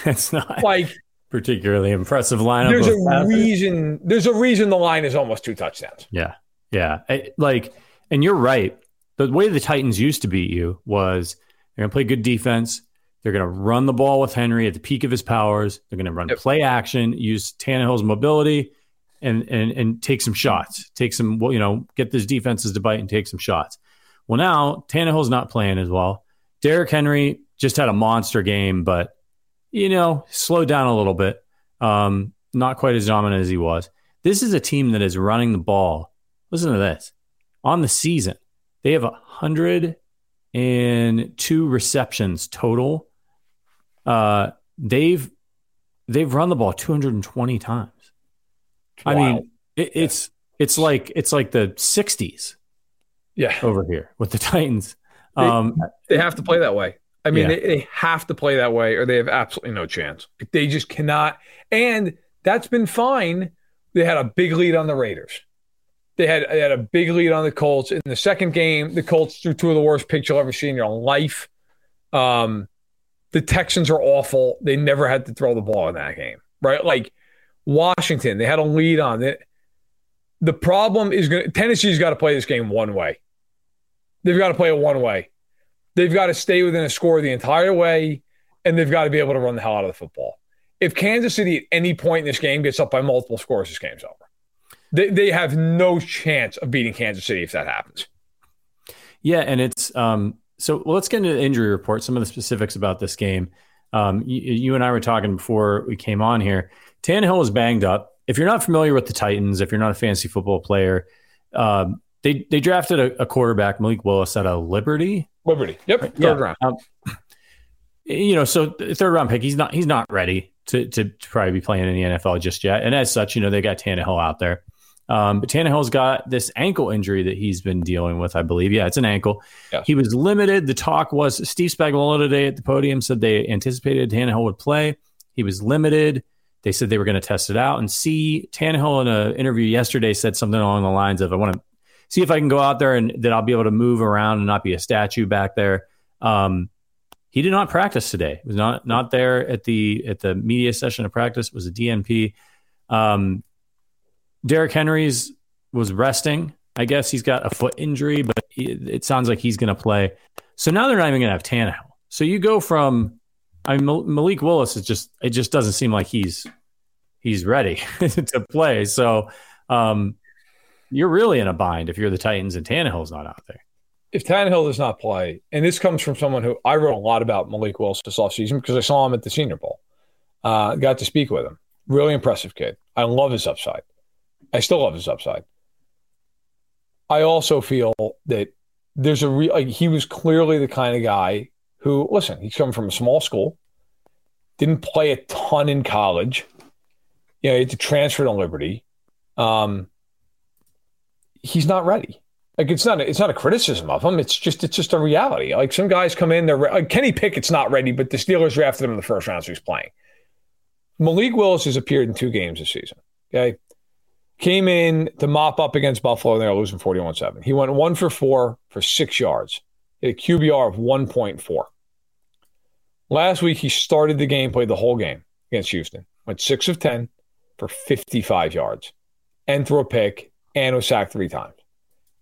it's not like particularly impressive lineup. There's a passes. reason. There's a reason the line is almost two touchdowns. Yeah, yeah. like, and you're right. The way the Titans used to beat you was they're going to play good defense. They're going to run the ball with Henry at the peak of his powers. They're going to run yep. play action, use Tannehill's mobility, and and and take some shots, take some you know get these defenses to bite and take some shots. Well, now Tannehill's not playing as well. Derrick Henry just had a monster game, but you know slowed down a little bit. Um, not quite as dominant as he was. This is a team that is running the ball. Listen to this. On the season, they have a hundred and two receptions total. Uh, they've they've run the ball 220 times. I mean, it, it's it's like it's like the '60s. Yeah, over here with the Titans. Um, they, they have to play that way. I mean, yeah. they, they have to play that way, or they have absolutely no chance. They just cannot. And that's been fine. They had a big lead on the Raiders. They had, they had a big lead on the Colts. In the second game, the Colts threw two of the worst picks you'll ever see in your life. Um, the Texans are awful. They never had to throw the ball in that game, right? Like Washington, they had a lead on it. The problem is going Tennessee's got to play this game one way. They've got to play it one way. They've got to stay within a score the entire way, and they've got to be able to run the hell out of the football. If Kansas City at any point in this game gets up by multiple scores, this game's over. They, they have no chance of beating Kansas City if that happens. Yeah, and it's um, so well, let's get into the injury report, some of the specifics about this game. Um, you, you, and I were talking before we came on here. Tannehill was banged up. If you're not familiar with the Titans, if you're not a fantasy football player, um, they they drafted a, a, quarterback, Malik Willis, out of Liberty. Liberty, yep, third yeah. round. Um, you know, so third round pick. He's not he's not ready to, to, to probably be playing in the NFL just yet. And as such, you know, they got Tannehill out there. Um, but Tannehill's got this ankle injury that he's been dealing with, I believe. Yeah, it's an ankle. Yeah. He was limited. The talk was Steve Spagnuolo today at the podium said they anticipated Tannehill would play. He was limited. They said they were going to test it out and see. Tannehill in an interview yesterday said something along the lines of, "I want to see if I can go out there and that I'll be able to move around and not be a statue back there." Um, he did not practice today. He was not not there at the at the media session of practice. It was a DNP. Um, Derrick Henry's was resting. I guess he's got a foot injury, but it sounds like he's going to play. So now they're not even going to have Tannehill. So you go from, I mean, Malik Willis is just, it just doesn't seem like he's, he's ready to play. So um, you're really in a bind if you're the Titans and Tannehill's not out there. If Tannehill does not play, and this comes from someone who I wrote a lot about Malik Willis this offseason because I saw him at the Senior Bowl, uh, got to speak with him. Really impressive kid. I love his upside. I still love his upside. I also feel that there's a real, like, he was clearly the kind of guy who, listen, he's coming from a small school, didn't play a ton in college. You know, he had to transfer to Liberty. Um, he's not ready. Like it's not a, it's not a criticism of him. It's just it's just a reality. Like some guys come in, they're like Kenny Pickett's not ready, but the Steelers drafted him in the first round, so he's playing. Malik Willis has appeared in two games this season. Okay, came in to mop up against Buffalo, and they're losing 41 7. He went one for four for six yards, a QBR of 1.4. Last week, he started the game, played the whole game against Houston, went six of 10 for 55 yards, and threw a pick, and was sacked three times,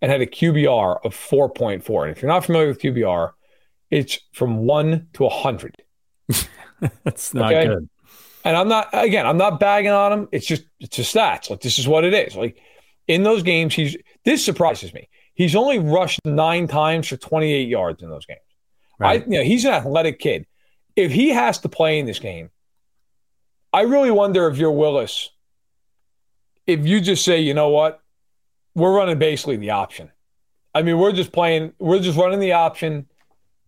and had a QBR of 4.4. And if you're not familiar with QBR, it's from one to 100. That's not okay? good. And I'm not again, I'm not bagging on him. It's just it's just stats. Like this is what it is. Like in those games, he's this surprises me. He's only rushed nine times for 28 yards in those games. Right. I, you know, he's an athletic kid. If he has to play in this game, I really wonder if you're Willis, if you just say, you know what, we're running basically the option. I mean, we're just playing, we're just running the option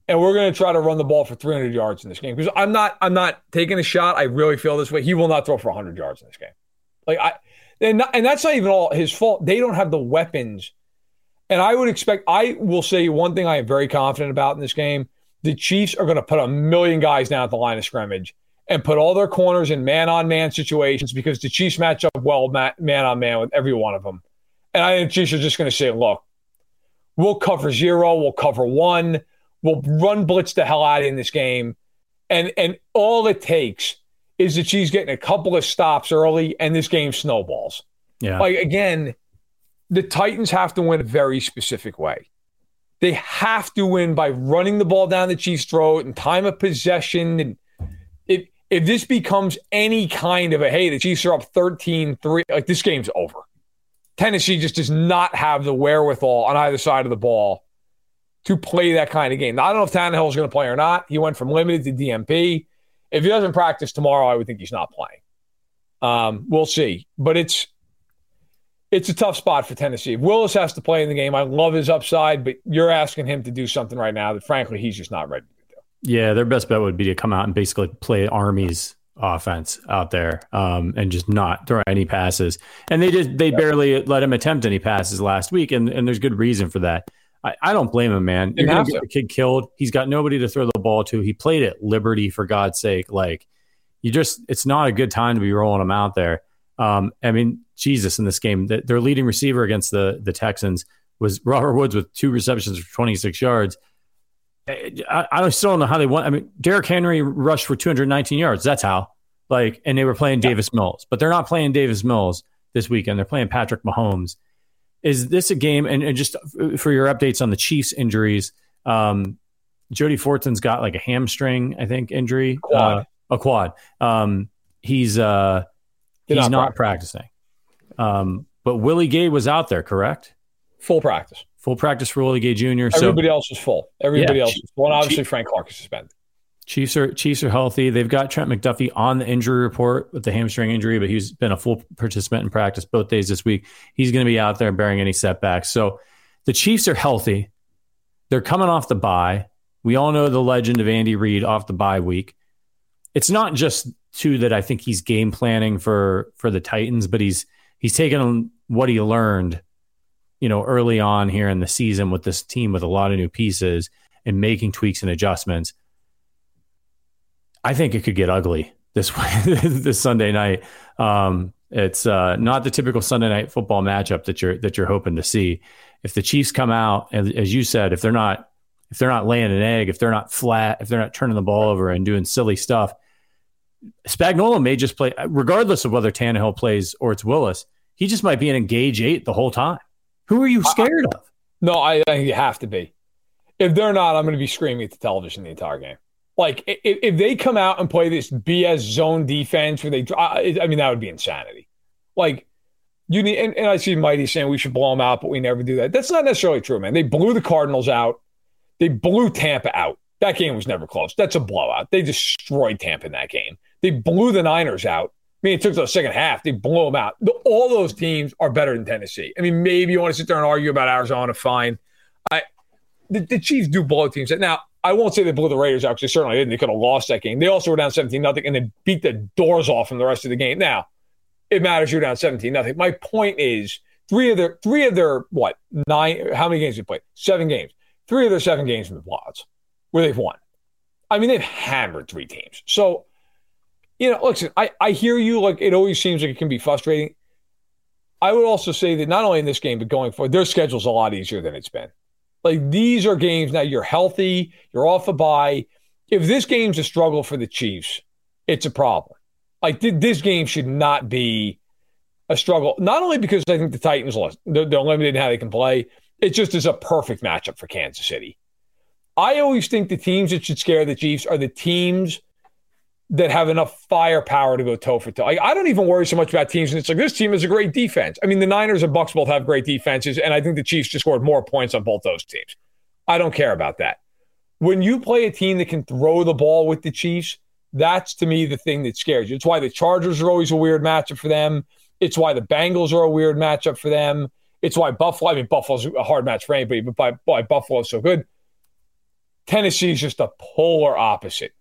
and we're going to try to run the ball for 300 yards in this game because I'm not I'm not taking a shot. I really feel this way. He will not throw for 100 yards in this game. Like I and not, and that's not even all his fault. They don't have the weapons. And I would expect I will say one thing I am very confident about in this game. The Chiefs are going to put a million guys down at the line of scrimmage and put all their corners in man on man situations because the Chiefs match up well man on man with every one of them. And I think the Chiefs are just going to say, look, we'll cover zero, we'll cover one will run blitz the hell out of in this game. And and all it takes is that she's getting a couple of stops early and this game snowballs. Yeah. Like again, the Titans have to win a very specific way. They have to win by running the ball down the Chiefs' throat and time of possession. And if if this becomes any kind of a hey, the Chiefs are up 13-3, like this game's over. Tennessee just does not have the wherewithal on either side of the ball to play that kind of game. Now, I don't know if Tannehill is going to play or not. He went from limited to DNP. If he doesn't practice tomorrow, I would think he's not playing. Um, we'll see, but it's it's a tough spot for Tennessee. Willis has to play in the game. I love his upside, but you're asking him to do something right now that, frankly, he's just not ready to do. Yeah, their best bet would be to come out and basically play Army's offense out there um, and just not throw any passes. And they just they barely let him attempt any passes last week, and, and there's good reason for that. I, I don't blame him, man. You're gonna get the kid killed. He's got nobody to throw the ball to. He played at Liberty for God's sake. Like you just, it's not a good time to be rolling him out there. Um, I mean, Jesus, in this game, the, their leading receiver against the the Texans was Robert Woods with two receptions for 26 yards. I, I still don't know how they won. I mean, Derrick Henry rushed for 219 yards. That's how. Like, and they were playing yeah. Davis Mills, but they're not playing Davis Mills this weekend. They're playing Patrick Mahomes. Is this a game? And, and just for your updates on the Chiefs injuries, um, Jody Fortson's got like a hamstring, I think, injury, quad. Uh, a quad. Um, he's uh, he's not, not practicing. Um, but Willie Gay was out there, correct? Full practice. Full practice for Willie Gay Jr. Everybody so, else is full. Everybody yeah, else is full. And obviously, Chief, Frank Clark is suspended. Chiefs are Chiefs are healthy. They've got Trent McDuffie on the injury report with the hamstring injury, but he's been a full participant in practice both days this week. He's going to be out there bearing any setbacks. So the Chiefs are healthy. They're coming off the bye. We all know the legend of Andy Reid off the bye week. It's not just too that I think he's game planning for for the Titans, but he's he's taken on what he learned you know, early on here in the season with this team with a lot of new pieces and making tweaks and adjustments. I think it could get ugly this this Sunday night. Um, it's uh, not the typical Sunday night football matchup that you're that you're hoping to see. If the Chiefs come out, as, as you said, if they're not if they're not laying an egg, if they're not flat, if they're not turning the ball over and doing silly stuff, Spagnuolo may just play, regardless of whether Tannehill plays or it's Willis. He just might be in engage eight the whole time. Who are you scared I, of? No, I, I think you have to be. If they're not, I'm going to be screaming at the television the entire game. Like if, if they come out and play this BS zone defense where they, I, I mean, that would be insanity. Like you need, and, and I see Mighty saying we should blow them out, but we never do that. That's not necessarily true, man. They blew the Cardinals out. They blew Tampa out. That game was never close. That's a blowout. They destroyed Tampa in that game. They blew the Niners out. I mean, it took the second half. They blew them out. All those teams are better than Tennessee. I mean, maybe you want to sit there and argue about Arizona, fine. I, the, the Chiefs do blow teams. Now, I won't say they blew the Raiders out because they certainly didn't. They could have lost that game. They also were down 17 nothing and they beat the doors off them the rest of the game. Now, it matters you're down 17 nothing. My point is three of their three of their what nine how many games they played? Seven games. Three of their seven games in the blowouts where they've won. I mean, they've hammered three teams. So you know, listen, I, I hear you. Like, it always seems like it can be frustrating. I would also say that not only in this game, but going forward, their schedule's a lot easier than it's been. Like, these are games now you're healthy, you're off a bye. If this game's a struggle for the Chiefs, it's a problem. Like, th- this game should not be a struggle, not only because I think the Titans lost, they're, they're limited in how they can play, it just is a perfect matchup for Kansas City. I always think the teams that should scare the Chiefs are the teams that have enough firepower to go toe for toe. I, don't even worry so much about teams. And it's like this team has a great defense. I mean, the Niners and Bucks both have great defenses, and I think the Chiefs just scored more points on both those teams. I don't care about that. When you play a team that can throw the ball with the Chiefs, that's to me the thing that scares you. It's why the Chargers are always a weird matchup for them. It's why the Bengals are a weird matchup for them. It's why Buffalo, I mean, Buffalo's a hard match for anybody, but by, why Buffalo's so good. Tennessee is just a polar opposite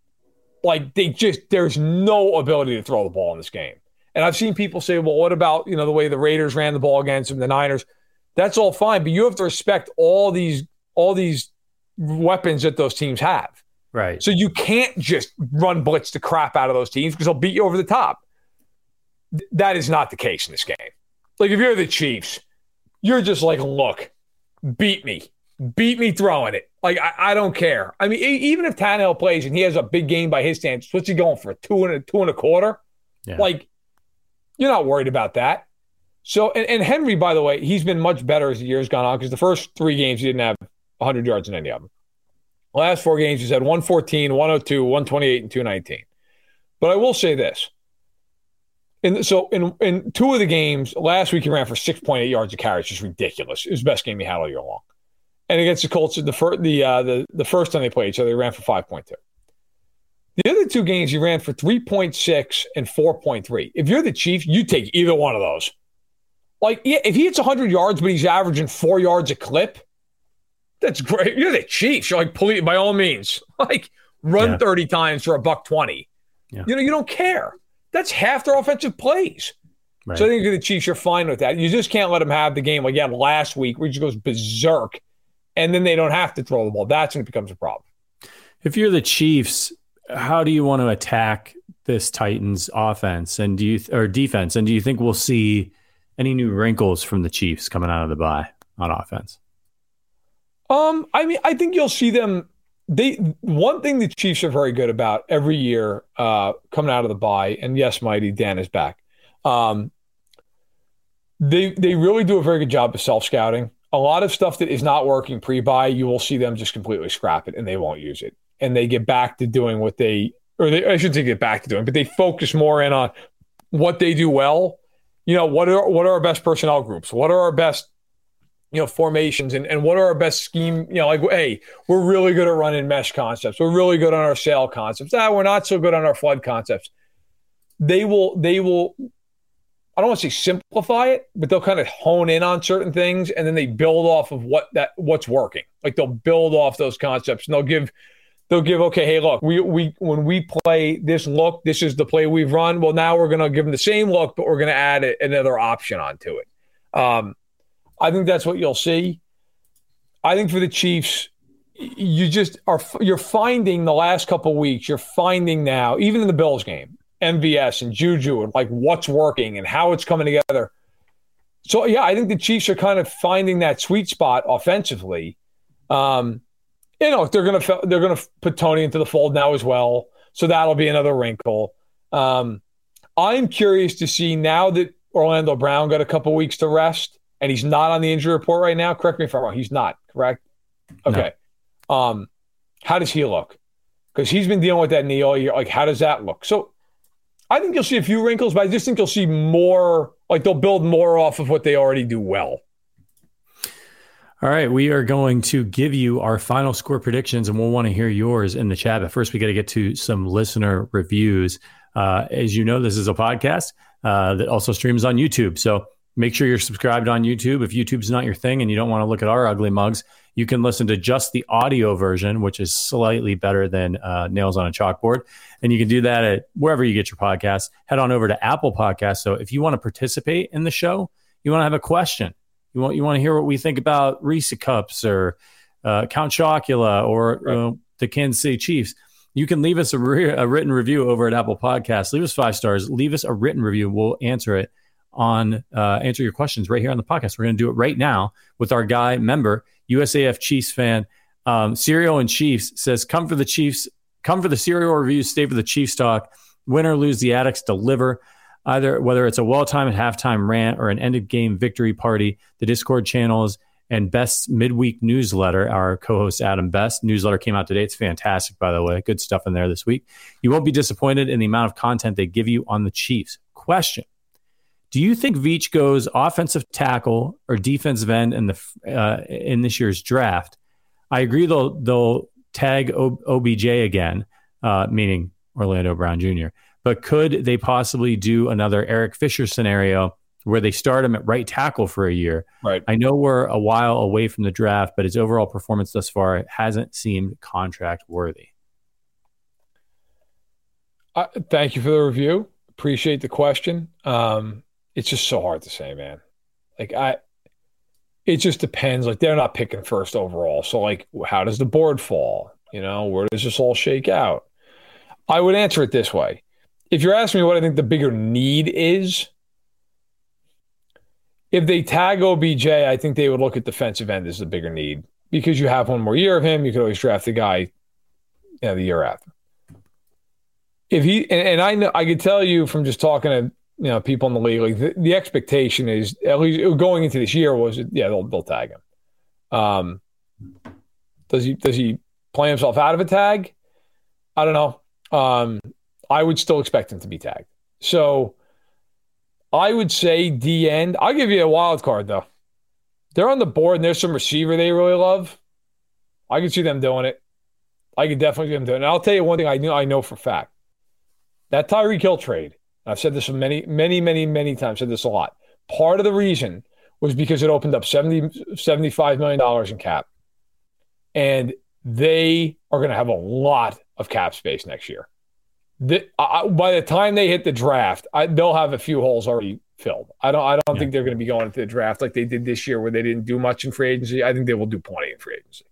like they just there's no ability to throw the ball in this game. And I've seen people say, well, what about, you know, the way the Raiders ran the ball against them, the Niners? That's all fine, but you have to respect all these all these weapons that those teams have. Right. So you can't just run blitz the crap out of those teams because they'll beat you over the top. That is not the case in this game. Like if you're the Chiefs, you're just like, look, beat me beat me throwing it. Like I, I, don't care. I mean, even if Tannehill plays and he has a big game by his standards, what's he going for? Two and a two and a quarter? Yeah. Like you're not worried about that. So and, and, Henry, by the way, he's been much better as the years gone on because the first three games he didn't have 100 yards in any of them. The last four games he's had 114, 102, 128, and 219. But I will say this. And so in in two of the games last week, he ran for 6.8 yards of carry, which is ridiculous. It was the best game he had all year long. And against the Colts, the first the uh, the the first time they played each other, they ran for five point two. The other two games, he ran for three point six and four point three. If you're the Chiefs, you take either one of those. Like, yeah, if he hits 100 yards, but he's averaging four yards a clip, that's great. You're the Chiefs. You're like, please, by all means, like, run yeah. 30 times for a buck 20. Yeah. You know, you don't care. That's half their offensive plays. Right. So I think the Chiefs are fine with that. You just can't let them have the game like yeah last week where he just goes berserk, and then they don't have to throw the ball. That's when it becomes a problem. If you're the Chiefs, how do you want to attack this Titans offense and do you or defense? And do you think we'll see any new wrinkles from the Chiefs coming out of the bye on offense? Um, I mean, I think you'll see them. They one thing the Chiefs are very good about every year, uh, coming out of the bye, and yes, Mighty Dan is back. Um, they they really do a very good job of self scouting. A lot of stuff that is not working pre-buy, you will see them just completely scrap it and they won't use it, and they get back to doing what they or they, I shouldn't say get back to doing, but they focus more in on what they do well. You know, what are what are our best personnel groups? What are our best you know formations? And, and what are our best scheme you know like hey we're really good at running mesh concepts. We're really good on our sail concepts. Ah, we're not so good on our flood concepts. They will they will I don't want to say simplify it, but they'll kind of hone in on certain things and then they build off of what that what's working. Like they'll build off those concepts and they'll give they'll give okay, hey, look, we we when we play this look, this is the play we've run. Well, now we're going to give them the same look, but we're going to add another option onto it. Um, I think that's what you'll see. I think for the Chiefs, you just are you're finding the last couple weeks, you're finding now, even in the Bills game, MVS and Juju and like what's working and how it's coming together. So yeah, I think the Chiefs are kind of finding that sweet spot offensively. Um, you know, they're gonna they're gonna put Toney into the fold now as well, so that'll be another wrinkle. Um, I'm curious to see now that Orlando Brown got a couple weeks to rest and he's not on the injury report right now. Correct me if I'm wrong. He's not correct. Okay. No. Um, how does he look? Because he's been dealing with that knee all year. Like, how does that look? So I think you'll see a few wrinkles, but I just think you'll see more, like they'll build more off of what they already do well. All right, we are going to give you our final score predictions, and we'll want to hear yours in the chat. But first, we got to get to some listener reviews. Uh, as you know, this is a podcast uh, that also streams on YouTube. So make sure you're subscribed on YouTube. If YouTube's not your thing and you don't want to look at our ugly mugs, you can listen to just the audio version, which is slightly better than uh, Nails on a Chalkboard. And you can do that at wherever you get your podcasts. Head on over to Apple Podcasts. So if you want to participate in the show, you want to have a question, you want you want to hear what we think about Reese Cups or uh, Count Chocula or right. uh, the Kansas City Chiefs. You can leave us a, re- a written review over at Apple Podcasts. Leave us five stars. Leave us a written review. We'll answer it on uh, answer your questions right here on the podcast. We're going to do it right now with our guy member, USAF Chiefs fan, um, Cereal and Chiefs says, "Come for the Chiefs, come for the cereal reviews, stay for the Chiefs talk. Win or lose, the addicts deliver." Either whether it's a well-timed halftime rant or an ended game victory party, the Discord channels and Best's midweek newsletter. Our co-host Adam Best newsletter came out today. It's fantastic, by the way. Good stuff in there this week. You won't be disappointed in the amount of content they give you on the Chiefs. Question: do you think Veach goes offensive tackle or defensive end in the uh, in this year's draft? I agree they'll they'll tag OBJ again, uh, meaning Orlando Brown Jr. But could they possibly do another Eric Fisher scenario where they start him at right tackle for a year? Right. I know we're a while away from the draft, but his overall performance thus far hasn't seemed contract worthy. Uh, thank you for the review. Appreciate the question. Um, it's just so hard to say, man. Like I, it just depends. Like they're not picking first overall, so like, how does the board fall? You know, where does this all shake out? I would answer it this way: if you're asking me what I think the bigger need is, if they tag OBJ, I think they would look at defensive end as the bigger need because you have one more year of him. You could always draft the guy, you know, the year after. If he and, and I know I could tell you from just talking to you know people in the league like the, the expectation is at least going into this year was yeah they'll they'll tag him. Um, does he does he play himself out of a tag? I don't know. Um, I would still expect him to be tagged. So I would say D end. I'll give you a wild card though. They're on the board and there's some receiver they really love. I can see them doing it. I could definitely see them doing it. And I'll tell you one thing I know I know for fact. That Tyreek Hill trade I've said this many, many, many, many times, said this a lot. Part of the reason was because it opened up 70, $75 million in cap. And they are going to have a lot of cap space next year. The, uh, by the time they hit the draft, I, they'll have a few holes already filled. I don't. I don't yeah. think they're going to be going into the draft like they did this year, where they didn't do much in free agency. I think they will do plenty in free agency.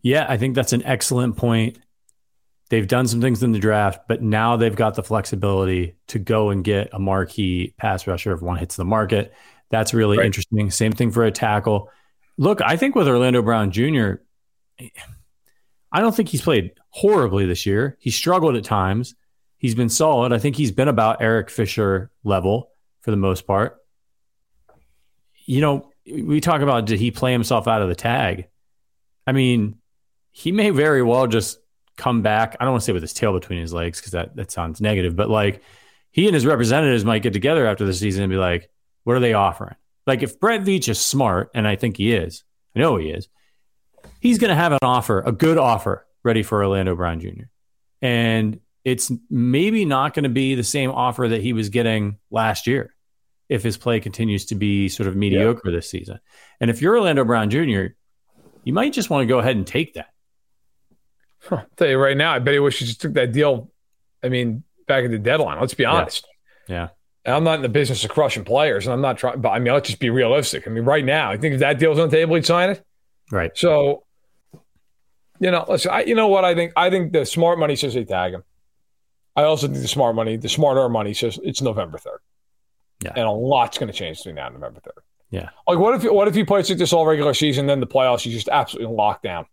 Yeah, I think that's an excellent point. They've done some things in the draft, but now they've got the flexibility to go and get a marquee pass rusher if one hits the market. That's really right. interesting. Same thing for a tackle. Look, I think with Orlando Brown Jr., I don't think he's played horribly this year. He struggled at times. He's been solid. I think he's been about Eric Fisher level for the most part. You know, we talk about did he play himself out of the tag? I mean, he may very well just come back. I don't want to say with his tail between his legs because that, that sounds negative, but like he and his representatives might get together after the season and be like, what are they offering? Like if Brett Veach is smart, and I think he is, I know he is, he's going to have an offer, a good offer ready for Orlando Brown Jr. And it's maybe not going to be the same offer that he was getting last year if his play continues to be sort of mediocre yeah. this season. And if you're Orlando Brown Jr., you might just want to go ahead and take that. I'll tell you right now, I bet he wish he just took that deal. I mean, back at the deadline. Let's be honest. Yeah. yeah. I'm not in the business of crushing players, and I'm not trying. But I mean, let's just be realistic. I mean, right now, I think if that deal's on the table, he'd sign it. Right. So, you know, listen. I, you know what? I think. I think the smart money says they tag him. I also think the smart money, the smarter money says it's November third. Yeah. And a lot's going to change between now and November third. Yeah. Like, what if what if he plays like this all regular season, then the playoffs, he's just absolutely locked down.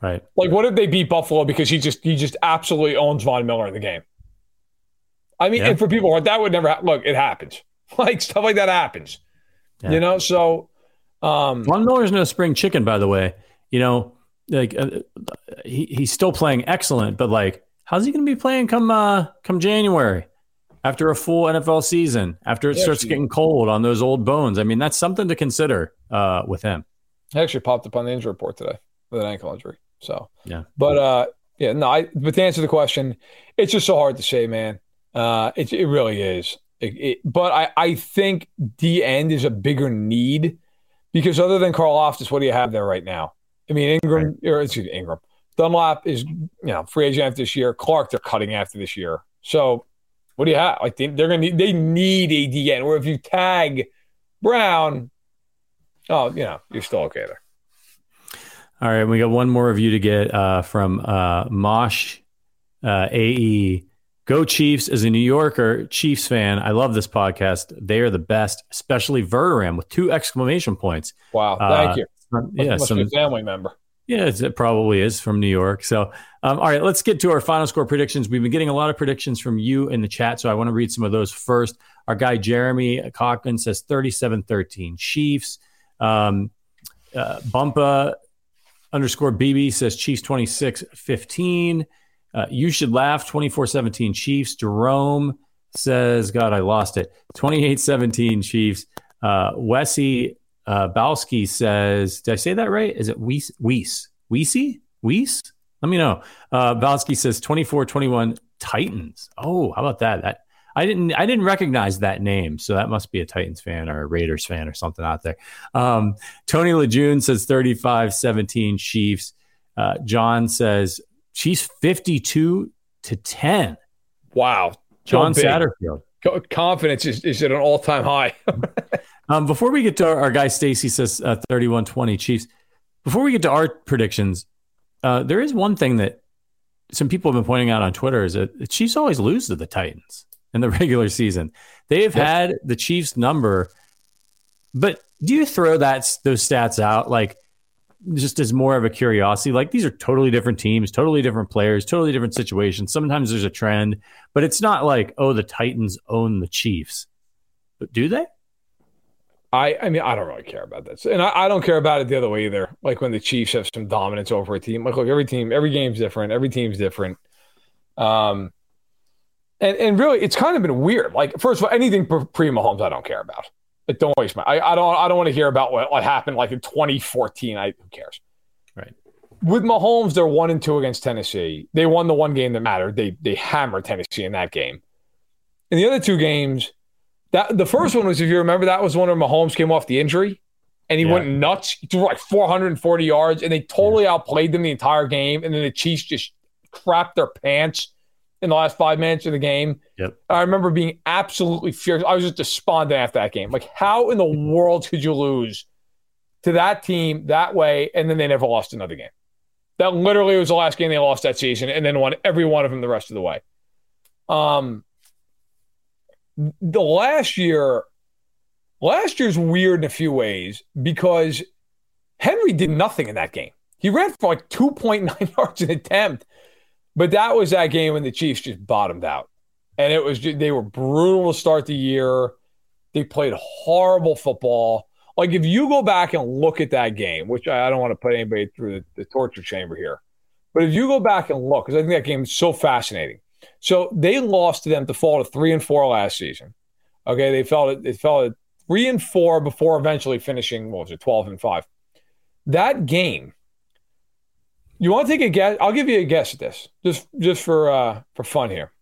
Right. Like, what if they beat Buffalo because he just he just absolutely owns Von Miller in the game? I mean, yeah. and for people that would never ha- look, it happens. Like stuff like that happens. Yeah. You know, so um Von Miller's no spring chicken, by the way. You know, like uh, he he's still playing excellent, but like, how's he going to be playing come uh come January? After a full NFL season, after it yeah, starts getting cold on those old bones, I mean that's something to consider uh, with him. He actually popped up on the injury report today with an ankle injury. So yeah, but uh, yeah, no. I, but to answer the question, it's just so hard to say, man. Uh, it it really is. It, it, but I I think D end is a bigger need because other than Karlaftis, what do you have there right now? I mean Ingram right. or excuse me, Ingram. Dunlap is you know free agent after this year. Clark they're cutting after this year. So what do you have? Like they, are gonna need they need a DN. Or if you tag Brown, oh you know you're still okay there. All right, we got one more review to get uh, from uh, Mosh uh, AE. Go Chiefs! As a New Yorker Chiefs fan, I love this podcast. They are the best, especially Verderame with two exclamation points. Wow! Thank uh, you. Must, yeah, must some family member. Yeah, it probably is from New York. So, um, all right, let's get to our final score predictions. We've been getting a lot of predictions from you in the chat, so I want to read some of those first. Our guy Jeremy Cochran says 37 13 Chiefs. Um, uh, Bumpa underscore BB says Chiefs 26 15. Uh, you should laugh 24 17 Chiefs. Jerome says, God, I lost it 28 17 Chiefs. Uh, Wessie uh, Balski says, Did I say that right? Is it Weiss? Weiss? Weesey? Weiss? Let me know. Uh, Balski says 24 21 Titans. Oh, how about that? That I didn't I didn't recognize that name, so that must be a Titans fan or a Raiders fan or something out there. Um, Tony Lejeune says 35-17 Chiefs. Uh, John says Chiefs 52 to 10. Wow. John Satterfield. Confidence is, is at an all time high. um, before we get to our, our guy, Stacy says uh, 31 20 Chiefs. Before we get to our predictions, uh, there is one thing that some people have been pointing out on Twitter is that the Chiefs always lose to the Titans in the regular season. They have had the Chiefs number, but do you throw that those stats out like just as more of a curiosity? Like these are totally different teams, totally different players, totally different situations. Sometimes there's a trend, but it's not like oh the Titans own the Chiefs. But do they? I, I mean, I don't really care about that, and I, I, don't care about it the other way either. Like when the Chiefs have some dominance over a team. Like, look, every team, every game's different. Every team's different. Um, and, and really, it's kind of been weird. Like, first of all, anything pre Mahomes, I don't care about. Like, don't waste my. I, I don't. I don't want to hear about what, what happened like in 2014. I who cares? Right. With Mahomes, they're one and two against Tennessee. They won the one game that mattered. They they hammered Tennessee in that game. In the other two games, that the first one was, if you remember, that was one where Mahomes came off the injury and he yeah. went nuts. He threw like 440 yards, and they totally yeah. outplayed them the entire game. And then the Chiefs just crapped their pants in the last five minutes of the game. Yep. I remember being absolutely furious. I was just despondent after that game. Like, how in the world could you lose to that team that way? And then they never lost another game. That literally was the last game they lost that season, and then won every one of them the rest of the way. Um, the last year, last year's weird in a few ways because Henry did nothing in that game. He ran for like 2.9 yards an attempt, but that was that game when the Chiefs just bottomed out. And it was just, they were brutal to start the year. They played horrible football. Like if you go back and look at that game, which I, don't want to put anybody through the, the torture chamber here, but if you go back and look, because I think that game is so fascinating. So they lost to them to fall to three and four last season. Okay, they fell they fell at three and four before eventually finishing what was it, twelve and five. That game you want to take a guess? I'll give you a guess at this, just just for uh, for fun here.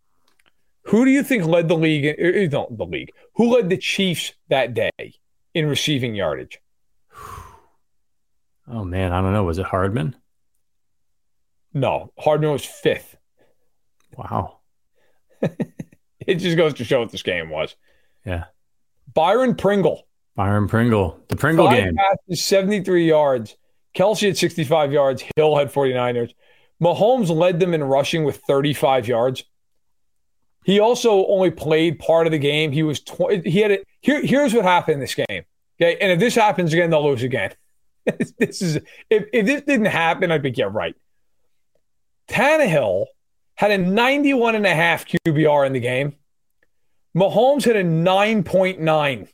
Who do you think led the league? Er, er, no, the league. Who led the Chiefs that day in receiving yardage? Oh man, I don't know. Was it Hardman? No, Hardman was fifth. Wow. it just goes to show what this game was. Yeah. Byron Pringle. Byron Pringle. The Pringle Five game. Passes, 73 yards. Kelce had 65 yards. Hill had 49 yards. Mahomes led them in rushing with 35 yards. He also only played part of the game. He was tw- he had it. Here, here's what happened in this game. Okay, and if this happens again, they'll lose again. this is if, if this didn't happen, I'd be yeah right. Tannehill had a 91 and a half QBR in the game. Mahomes had a 9.9.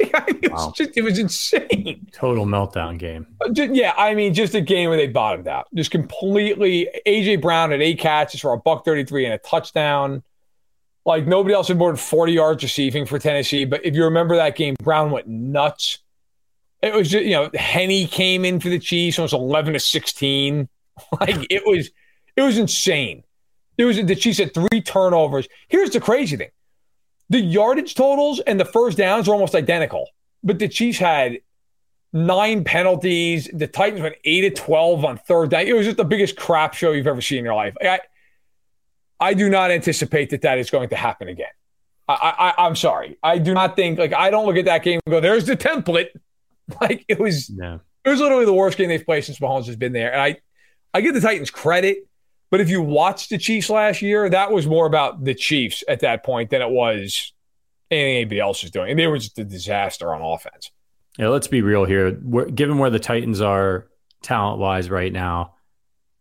it, was Wow. just, it was insane. Total meltdown game. Uh, Yeah, I mean, just a game where they bottomed out. Just completely. AJ Brown had eight catches for a buck thirty-three and a touchdown. Like nobody else had more than forty yards receiving for Tennessee. But if you remember that game, Brown went nuts. It was just you know Henne came in for the Chiefs and it was eleven to sixteen. Like it was, it was insane. It was the Chiefs had three turnovers. Here's the crazy thing: the yardage totals and the first downs are almost identical, but the Chiefs had nine penalties. The Titans went eight to twelve on third down. It was just the biggest crap show you've ever seen in your life. I, I do not anticipate that that is going to happen again. I, I, I'm sorry. I do not think like I don't look at that game and go, "There's the template." Like it was, Yeah. it was literally the worst game they've played since Mahomes has been there. And I, I give the Titans credit, but if you watched the Chiefs last year, that was more about the Chiefs at that point than it was anything anybody else was doing. And they were just a disaster on offense. Yeah, let's be real here. We're, given where the Titans are talent wise right now,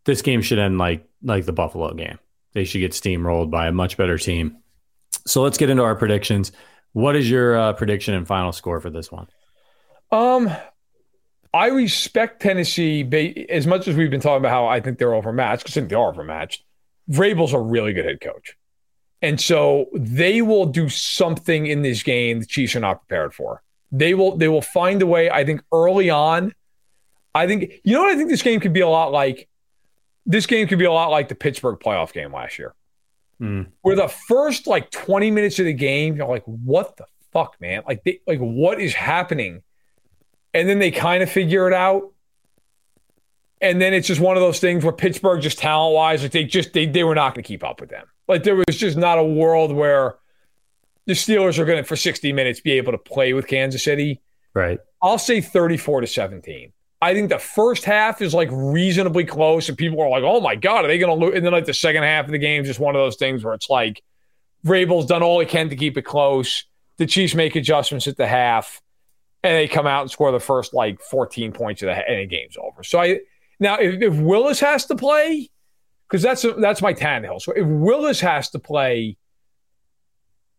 this game should end like like the Buffalo game. They should get steamrolled by a much better team. So let's get into our predictions. What is your uh, prediction and final score for this one? Um, I respect Tennessee as much as we've been talking about how I think they're overmatched because I think they are overmatched. Vrabel's a really good head coach. And so they will do something in this game the Chiefs are not prepared for. They will they will find a way, I think, early on. I think you know what I think this game could be a lot like? This game could be a lot like the Pittsburgh playoff game last year. Hmm. Where the first like 20 minutes of the game, you're like, what the fuck, man? Like they, like what is happening? And then they kind of figure it out. And then it's just one of those things where Pittsburgh, just talent wise, like they just they they were not going to keep up with them. Like there was just not a world where the Steelers are going to for 60 minutes be able to play with Kansas City. Right. I'll say 34 to 17. I think the first half is like reasonably close, and people are like, "Oh my god, are they going to lose?" And then like the second half of the game is just one of those things where it's like Vrabel's done all he can to keep it close. The Chiefs make adjustments at the half, and they come out and score the first like 14 points of the and the game's over. So I now if, if Willis has to play, because that's that's my Tannehill. So if Willis has to play,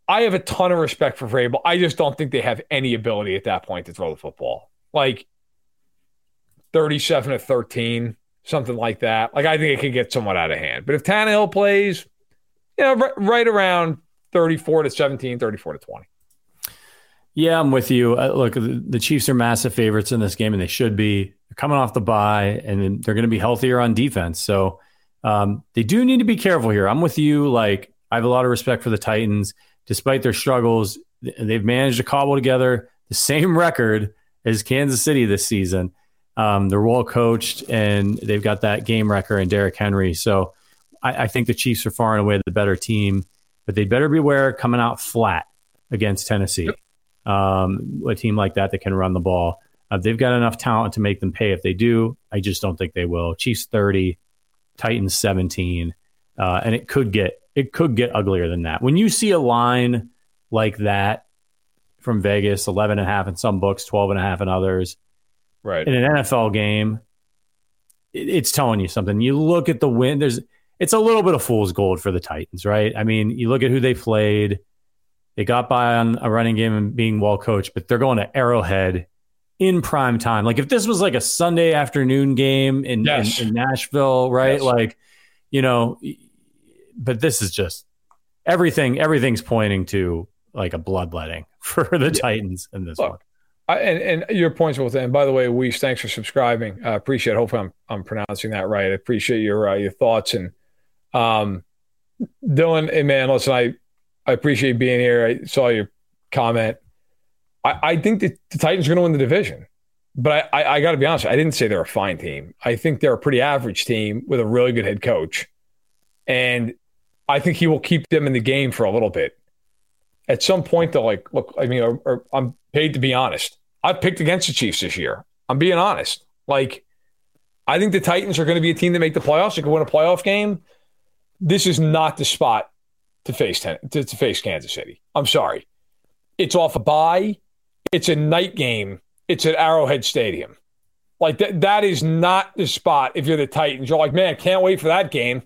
I have a ton of respect for Vrabel. I just don't think they have any ability at that point to throw the football. Like 37 to 13, something like that. Like I think it could get somewhat out of hand. But if Tannehill plays, you know, right, right around 34 to 17, 34 to 20. Yeah, I'm with you. Uh, look, the, Chiefs are massive favorites in this game, and they should be. They're coming off the bye, and they're going to be healthier on defense. So um, they do need to be careful here. I'm with you. Like I have a lot of respect for the Titans, despite their struggles. They've managed to cobble together the same record as Kansas City this season. Um, they're well coached, and they've got that game record and Derrick Henry. So I, I think the Chiefs are far and away the better team, but they better beware coming out flat against Tennessee. Yep. Um, a team like that that can run the ball. Uh, they've got enough talent to make them pay if they do. I just don't think they will. Chiefs 30, Titans 17, uh, and it could get it could get uglier than that. When you see a line like that from Vegas, 11 and a half in some books, 12 and a half in others, right in an NFL game, it, it's telling you something. You look at the win. There's it's a little bit of fool's gold for the Titans, right? I mean, you look at who they played. They got by on a running game and being well coached, but they're going to Arrowhead in prime time. Like if this was like a Sunday afternoon game in, yes. in, in, Nashville, right? Yes. Like, you know, but this is just everything. Everything's pointing to like a bloodletting for the yeah. Titans in this Look, one. I, and, and your points with And by the way, Weiss, thanks for subscribing. I appreciate. It. Hopefully, I'm I'm pronouncing that right. I appreciate your uh, your thoughts and um, Dylan. Hey man, listen, I I appreciate being here. I saw your comment. I, I think that the Titans are going to win the division, but I I, I got to be honest. I didn't say they're a fine team. I think they're a pretty average team with a really good head coach, and I think he will keep them in the game for a little bit. At some point, they'll like look. I mean, or, or I'm paid to be honest. I've picked against the Chiefs this year. I'm being honest. Like, I think the Titans are going to be a team that make the playoffs. They can win a playoff game. This is not the spot to face ten, to, to face Kansas City. I'm sorry. It's off a bye. It's a night game. It's at Arrowhead Stadium. Like that, that is not the spot if you're the Titans. You're like, man, can't wait for that game.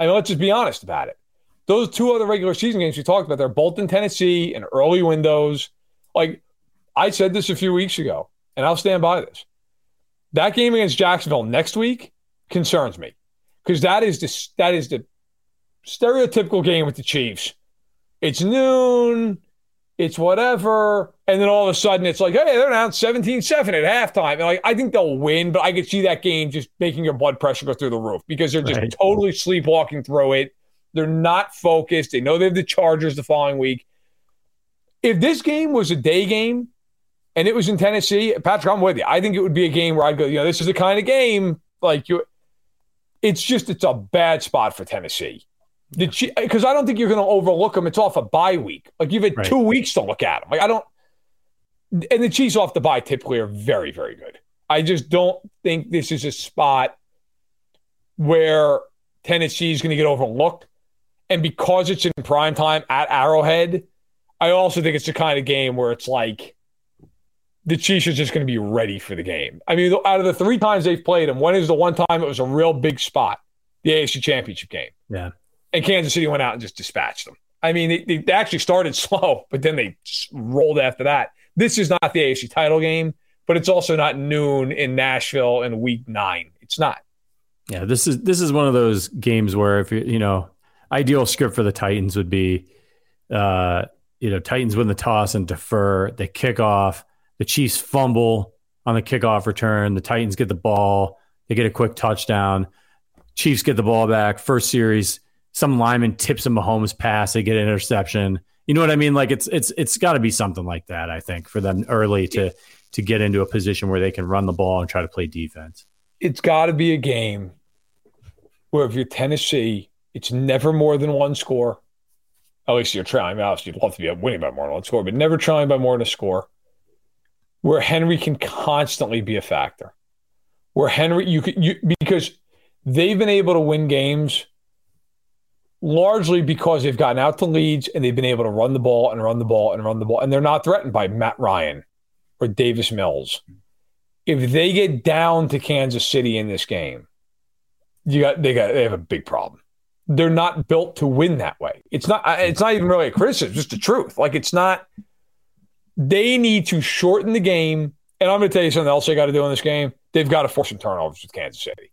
I mean, let's just be honest about it. Those two other regular season games we talked about, they're both in Tennessee and early windows. Like I said this a few weeks ago, and I'll stand by this. That game against Jacksonville next week concerns me because that is the that is the stereotypical game with the Chiefs. It's noon, it's whatever, and then all of a sudden it's like, hey, they're down 17-7 at halftime. And like I think they'll win, but I could see that game just making your blood pressure go through the roof because they're just right. totally sleepwalking through it. They're not focused. They know they have the Chargers the following week. If this game was a day game, and it was in Tennessee, Patrick, I'm with you. I think it would be a game where I'd go, you know, this is the kind of game like you. It's just it's a bad spot for Tennessee. Because I don't think you're going to overlook them. It's off a bye week. Like you've had right. two weeks to look at them. Like I don't. And the Chiefs off the bye typically are very very good. I just don't think this is a spot where Tennessee is going to get overlooked. And because it's in prime time at Arrowhead, I also think it's the kind of game where it's like the Chiefs are just going to be ready for the game. I mean, out of the three times they've played them, when is the one time it was a real big spot? The AFC Championship game. Yeah. And Kansas City went out and just dispatched them. I mean, they, they actually started slow, but then they rolled after that. This is not the AFC title game, but it's also not noon in Nashville in week nine. It's not. Yeah, this is this is one of those games where if you you know, ideal script for the Titans would be uh, you know, Titans win the toss and defer, they kick off the Chiefs fumble on the kickoff return. The Titans get the ball. They get a quick touchdown. Chiefs get the ball back. First series, some lineman tips a Mahomes pass. They get an interception. You know what I mean? Like it's it's it's got to be something like that. I think for them early to to get into a position where they can run the ball and try to play defense. It's got to be a game where if you're Tennessee, it's never more than one score. At least you're mean, obviously, you'd love to be winning by more than one score, but never trying by more than a score where Henry can constantly be a factor. Where Henry, you could, you, because they've been able to win games largely because they've gotten out to leads and they've been able to run the ball and run the ball and run the ball. And they're not threatened by Matt Ryan or Davis Mills. If they get down to Kansas City in this game, you got they got they have a big problem. They're not built to win that way. It's not it's not even really a criticism, it's just the truth. Like it's not they need to shorten the game. And I'm going to tell you something else they got to do in this game. They've got to force some turnovers with Kansas City.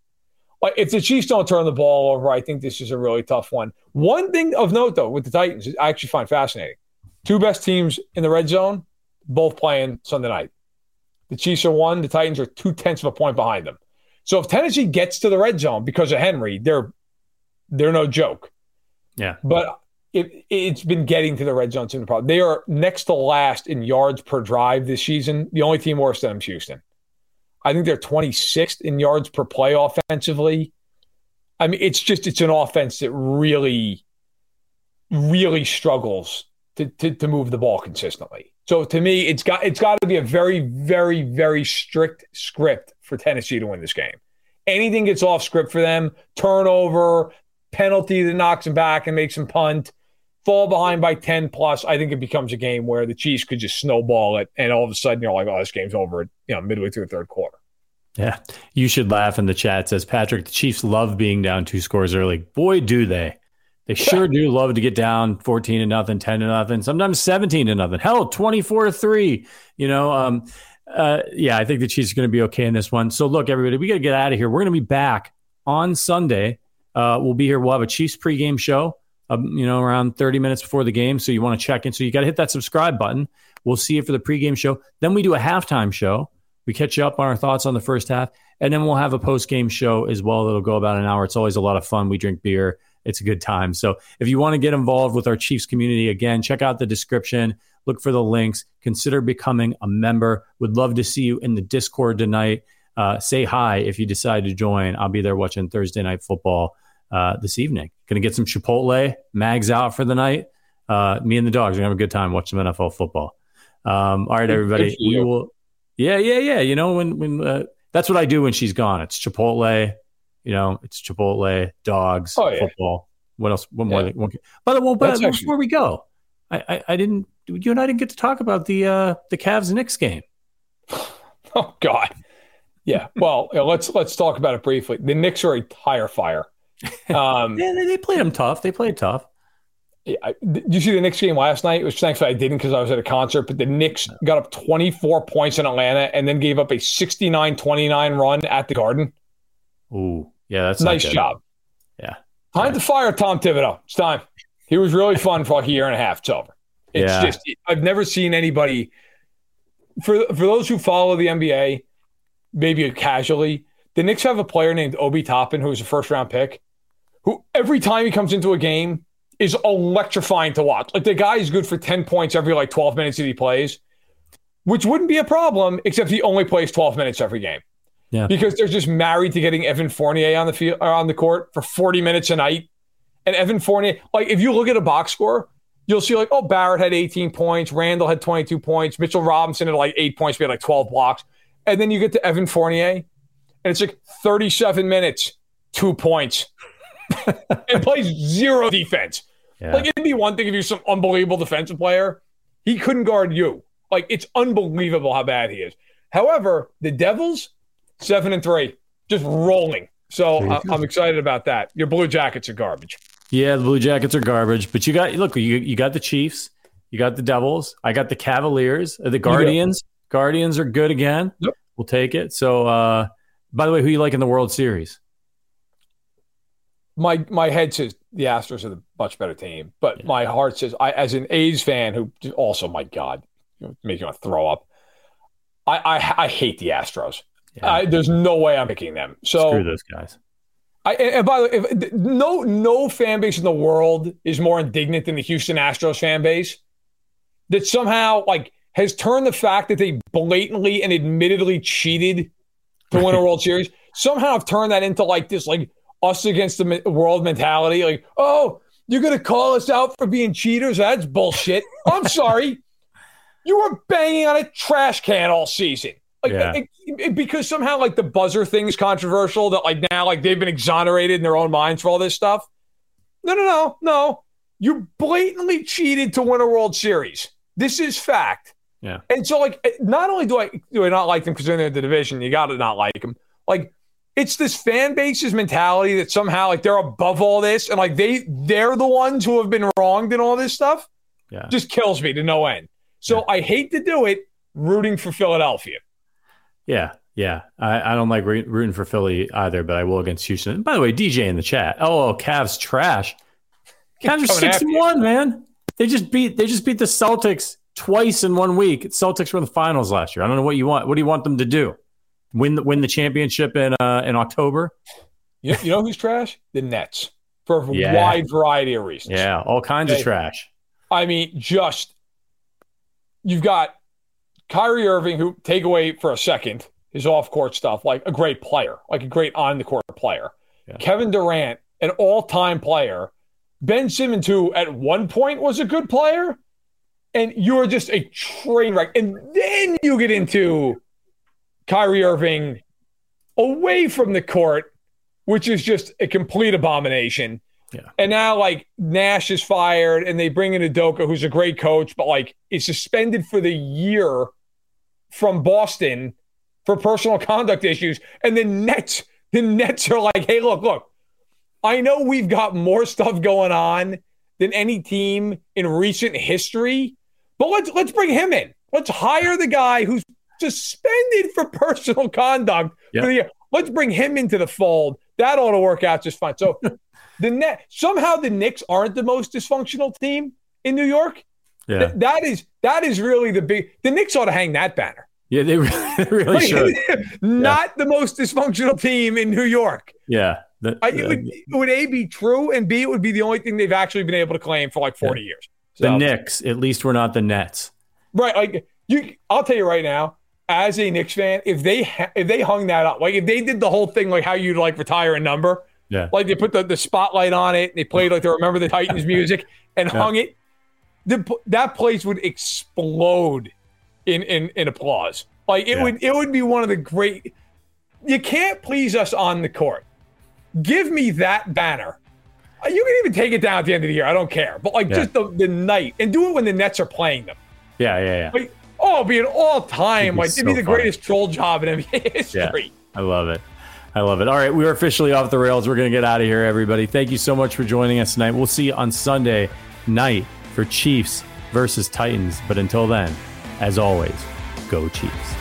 Like if the Chiefs don't turn the ball over, I think this is a really tough one. One thing of note, though, with the Titans, I actually find fascinating. Two best teams in the red zone, both playing Sunday night. The Chiefs are one. The Titans are two tenths of a point behind them. So if Tennessee gets to the red zone because of Henry, they're they're no joke. Yeah. But it, it's been getting to the red zone soon. Problem. They are next to last in yards per drive this season. The only team worse than them is Houston. I think they're 26th in yards per play offensively. I mean, it's just it's an offense that really, really struggles to, to, to move the ball consistently. So to me, it's got it's got to be a very, very, very strict script for Tennessee to win this game. Anything gets off script for them, turnover, penalty that knocks them back and makes them punt, fall behind by 10 plus, I think it becomes a game where the Chiefs could just snowball it and all of a sudden you're like, oh, this game's over, you know, midway through the third quarter. Yeah. You should laugh in the chat says Patrick, the Chiefs love being down two scores early. Boy, do they. They sure do love to get down 14 to nothing, 10 to nothing, sometimes 17 to nothing. Hell, 24 to 3. You know, um, uh, yeah, I think the Chiefs are going to be okay in this one. So, look, everybody, we got to get out of here. We're going to be back on Sunday. Uh, we'll be here. We'll have a Chiefs pregame show, um, you know, around 30 minutes before the game. So, you want to check in. So, you got to hit that subscribe button. We'll see you for the pregame show. Then we do a halftime show. We catch you up on our thoughts on the first half. And then we'll have a post game show as well that'll go about an hour. It's always a lot of fun. We drink beer it's a good time. So if you want to get involved with our Chiefs community, again, check out the description, look for the links, consider becoming a member. Would love to see you in the Discord tonight. Uh, say hi if you decide to join. I'll be there watching Thursday night football uh, this evening. Going to get some Chipotle. Mags out for the night. Uh, me and the dogs are going to have a good time watching some NFL football. Um, all right, everybody. We will. Yeah, yeah, yeah. You know when when uh, that's what I do when she's gone. It's Chipotle, you know, it's Chipotle, dogs, oh, yeah. football. What else? One more. Yeah. One, by the way, but actually, before we go, I, I, I, didn't. You and I didn't get to talk about the uh, the Cavs Knicks game. Oh God. Yeah. Well, let's let's talk about it briefly. The Knicks are a tire fire. Um, yeah, they, they played them tough. They played tough. Yeah, did you see the Knicks game last night? Which thankfully I didn't because I was at a concert. But the Knicks got up 24 points in Atlanta and then gave up a 69-29 run at the Garden. Ooh, yeah, that's nice job. Yeah, time right. to fire Tom Thibodeau. It's time. He was really fun for like a year and a half. It's over. It's yeah. just I've never seen anybody. For for those who follow the NBA, maybe casually, the Knicks have a player named Obi Toppin who was a first round pick, who every time he comes into a game is electrifying to watch. Like the guy is good for ten points every like twelve minutes that he plays, which wouldn't be a problem except he only plays twelve minutes every game. Yeah. Because they're just married to getting Evan Fournier on the field or uh, on the court for 40 minutes a night. And Evan Fournier, like if you look at a box score, you'll see like, oh, Barrett had 18 points, Randle had 22 points, Mitchell Robinson had like eight points, we had like 12 blocks. And then you get to Evan Fournier, and it's like 37 minutes, two points, and plays zero defense. Yeah. Like it'd be one thing if you're some unbelievable defensive player. He couldn't guard you. Like it's unbelievable how bad he is. However, the Devils, seven and three, just rolling. So I, I'm excited about that. Your Blue Jackets are garbage. Yeah, the Blue Jackets are garbage. But you got look, you you got the Chiefs, you got the Devils, I got the Cavaliers, uh, the Guardians. Guardians are good again. Yep. We'll take it. So, uh, by the way, who you like in the World Series? My my head says the Astros are the much better team, but yeah. my heart says I, as an A's fan who also, my God, making a throw up. I, I I hate the Astros. Yeah. there's no way I'm picking them. So screw those guys. I, and by the way, if, no no fan base in the world is more indignant than the Houston Astros fan base that somehow like has turned the fact that they blatantly and admittedly cheated to win a World Series somehow have turned that into like this like us against the world mentality. Like, oh, you're gonna call us out for being cheaters? That's bullshit. I'm sorry. You were banging on a trash can all season. Like, yeah. it, it, because somehow like the buzzer thing is controversial that like now like they've been exonerated in their own minds for all this stuff. No, no, no, no. You blatantly cheated to win a World Series. This is fact. Yeah. And so like not only do I do I not like them because they're in the division, you got to not like them. Like it's this fan base's mentality that somehow like they're above all this and like they they're the ones who have been wronged in all this stuff. Yeah. Just kills me to no end. So yeah. I hate to do it rooting for Philadelphia. Yeah, yeah. I, I don't like rooting for Philly either, but I will against Houston. By the way, DJ in the chat. Oh, oh Cavs trash. Cavs are six and one, man. They just beat they just beat the Celtics twice in one week. Celtics were in the finals last year. I don't know what you want. What do you want them to do? Win the win the championship in uh, in October? You, you know who's trash? The Nets for a yeah. wide variety of reasons. Yeah, all kinds okay. of trash. I mean, just you've got Kyrie Irving, who take away for a second his off court stuff, like a great player, like a great on the court player. yeah. Kevin Durant, an all time player, Ben Simmons, who at one point was a good player, and you're just a train wreck. And then you get into Kyrie Irving away from the court, which is just a complete abomination. Yeah. And now, like, Nash is fired, and they bring in Udoka, who's a great coach, but like, is suspended for the year from Boston for personal conduct issues. And the Nets, the Nets are like, hey, look, look, I know we've got more stuff going on than any team in recent history, but let's let's bring him in. Let's hire the guy who's suspended for personal conduct yep. for the. Let's bring him into the fold. That ought to work out just fine. So the net somehow the Knicks aren't the most dysfunctional team in New York. Yeah. Th- that is that is really the big the Knicks ought to hang that banner. Yeah, they really, really should. Not yeah. the most dysfunctional team in New York. Yeah. The, I, it would, would, A be true, and B it would be the only thing they've actually been able to claim for like forty yeah. years. So, the Knicks, at least we're not the Nets, right? Like you, I'll tell you right now, as a Knicks fan, if they ha- if they hung that up, like if they did the whole thing, like how you'd like retire a number, yeah, like they put the, the spotlight on it, they played like they remember the Titans music and yeah. hung it, the, that place would explode in in in applause. Like it yeah. would it would be one of the great. You can't please us on the court. Give me that banner. Uh, you can even take it down at the end of the year. I don't care. But like yeah. just the, the night and do it when the Nets are playing them. Yeah, yeah, yeah. Like, oh, be an all time. Like so it'd be the funny. greatest troll job in NBA history. Yeah, I love it. I love it. All right, we are officially off the rails. We're going to get out of here, everybody. Thank you so much for joining us tonight. We'll see you on Sunday night for Chiefs versus Titans. But until then, as always, go Chiefs.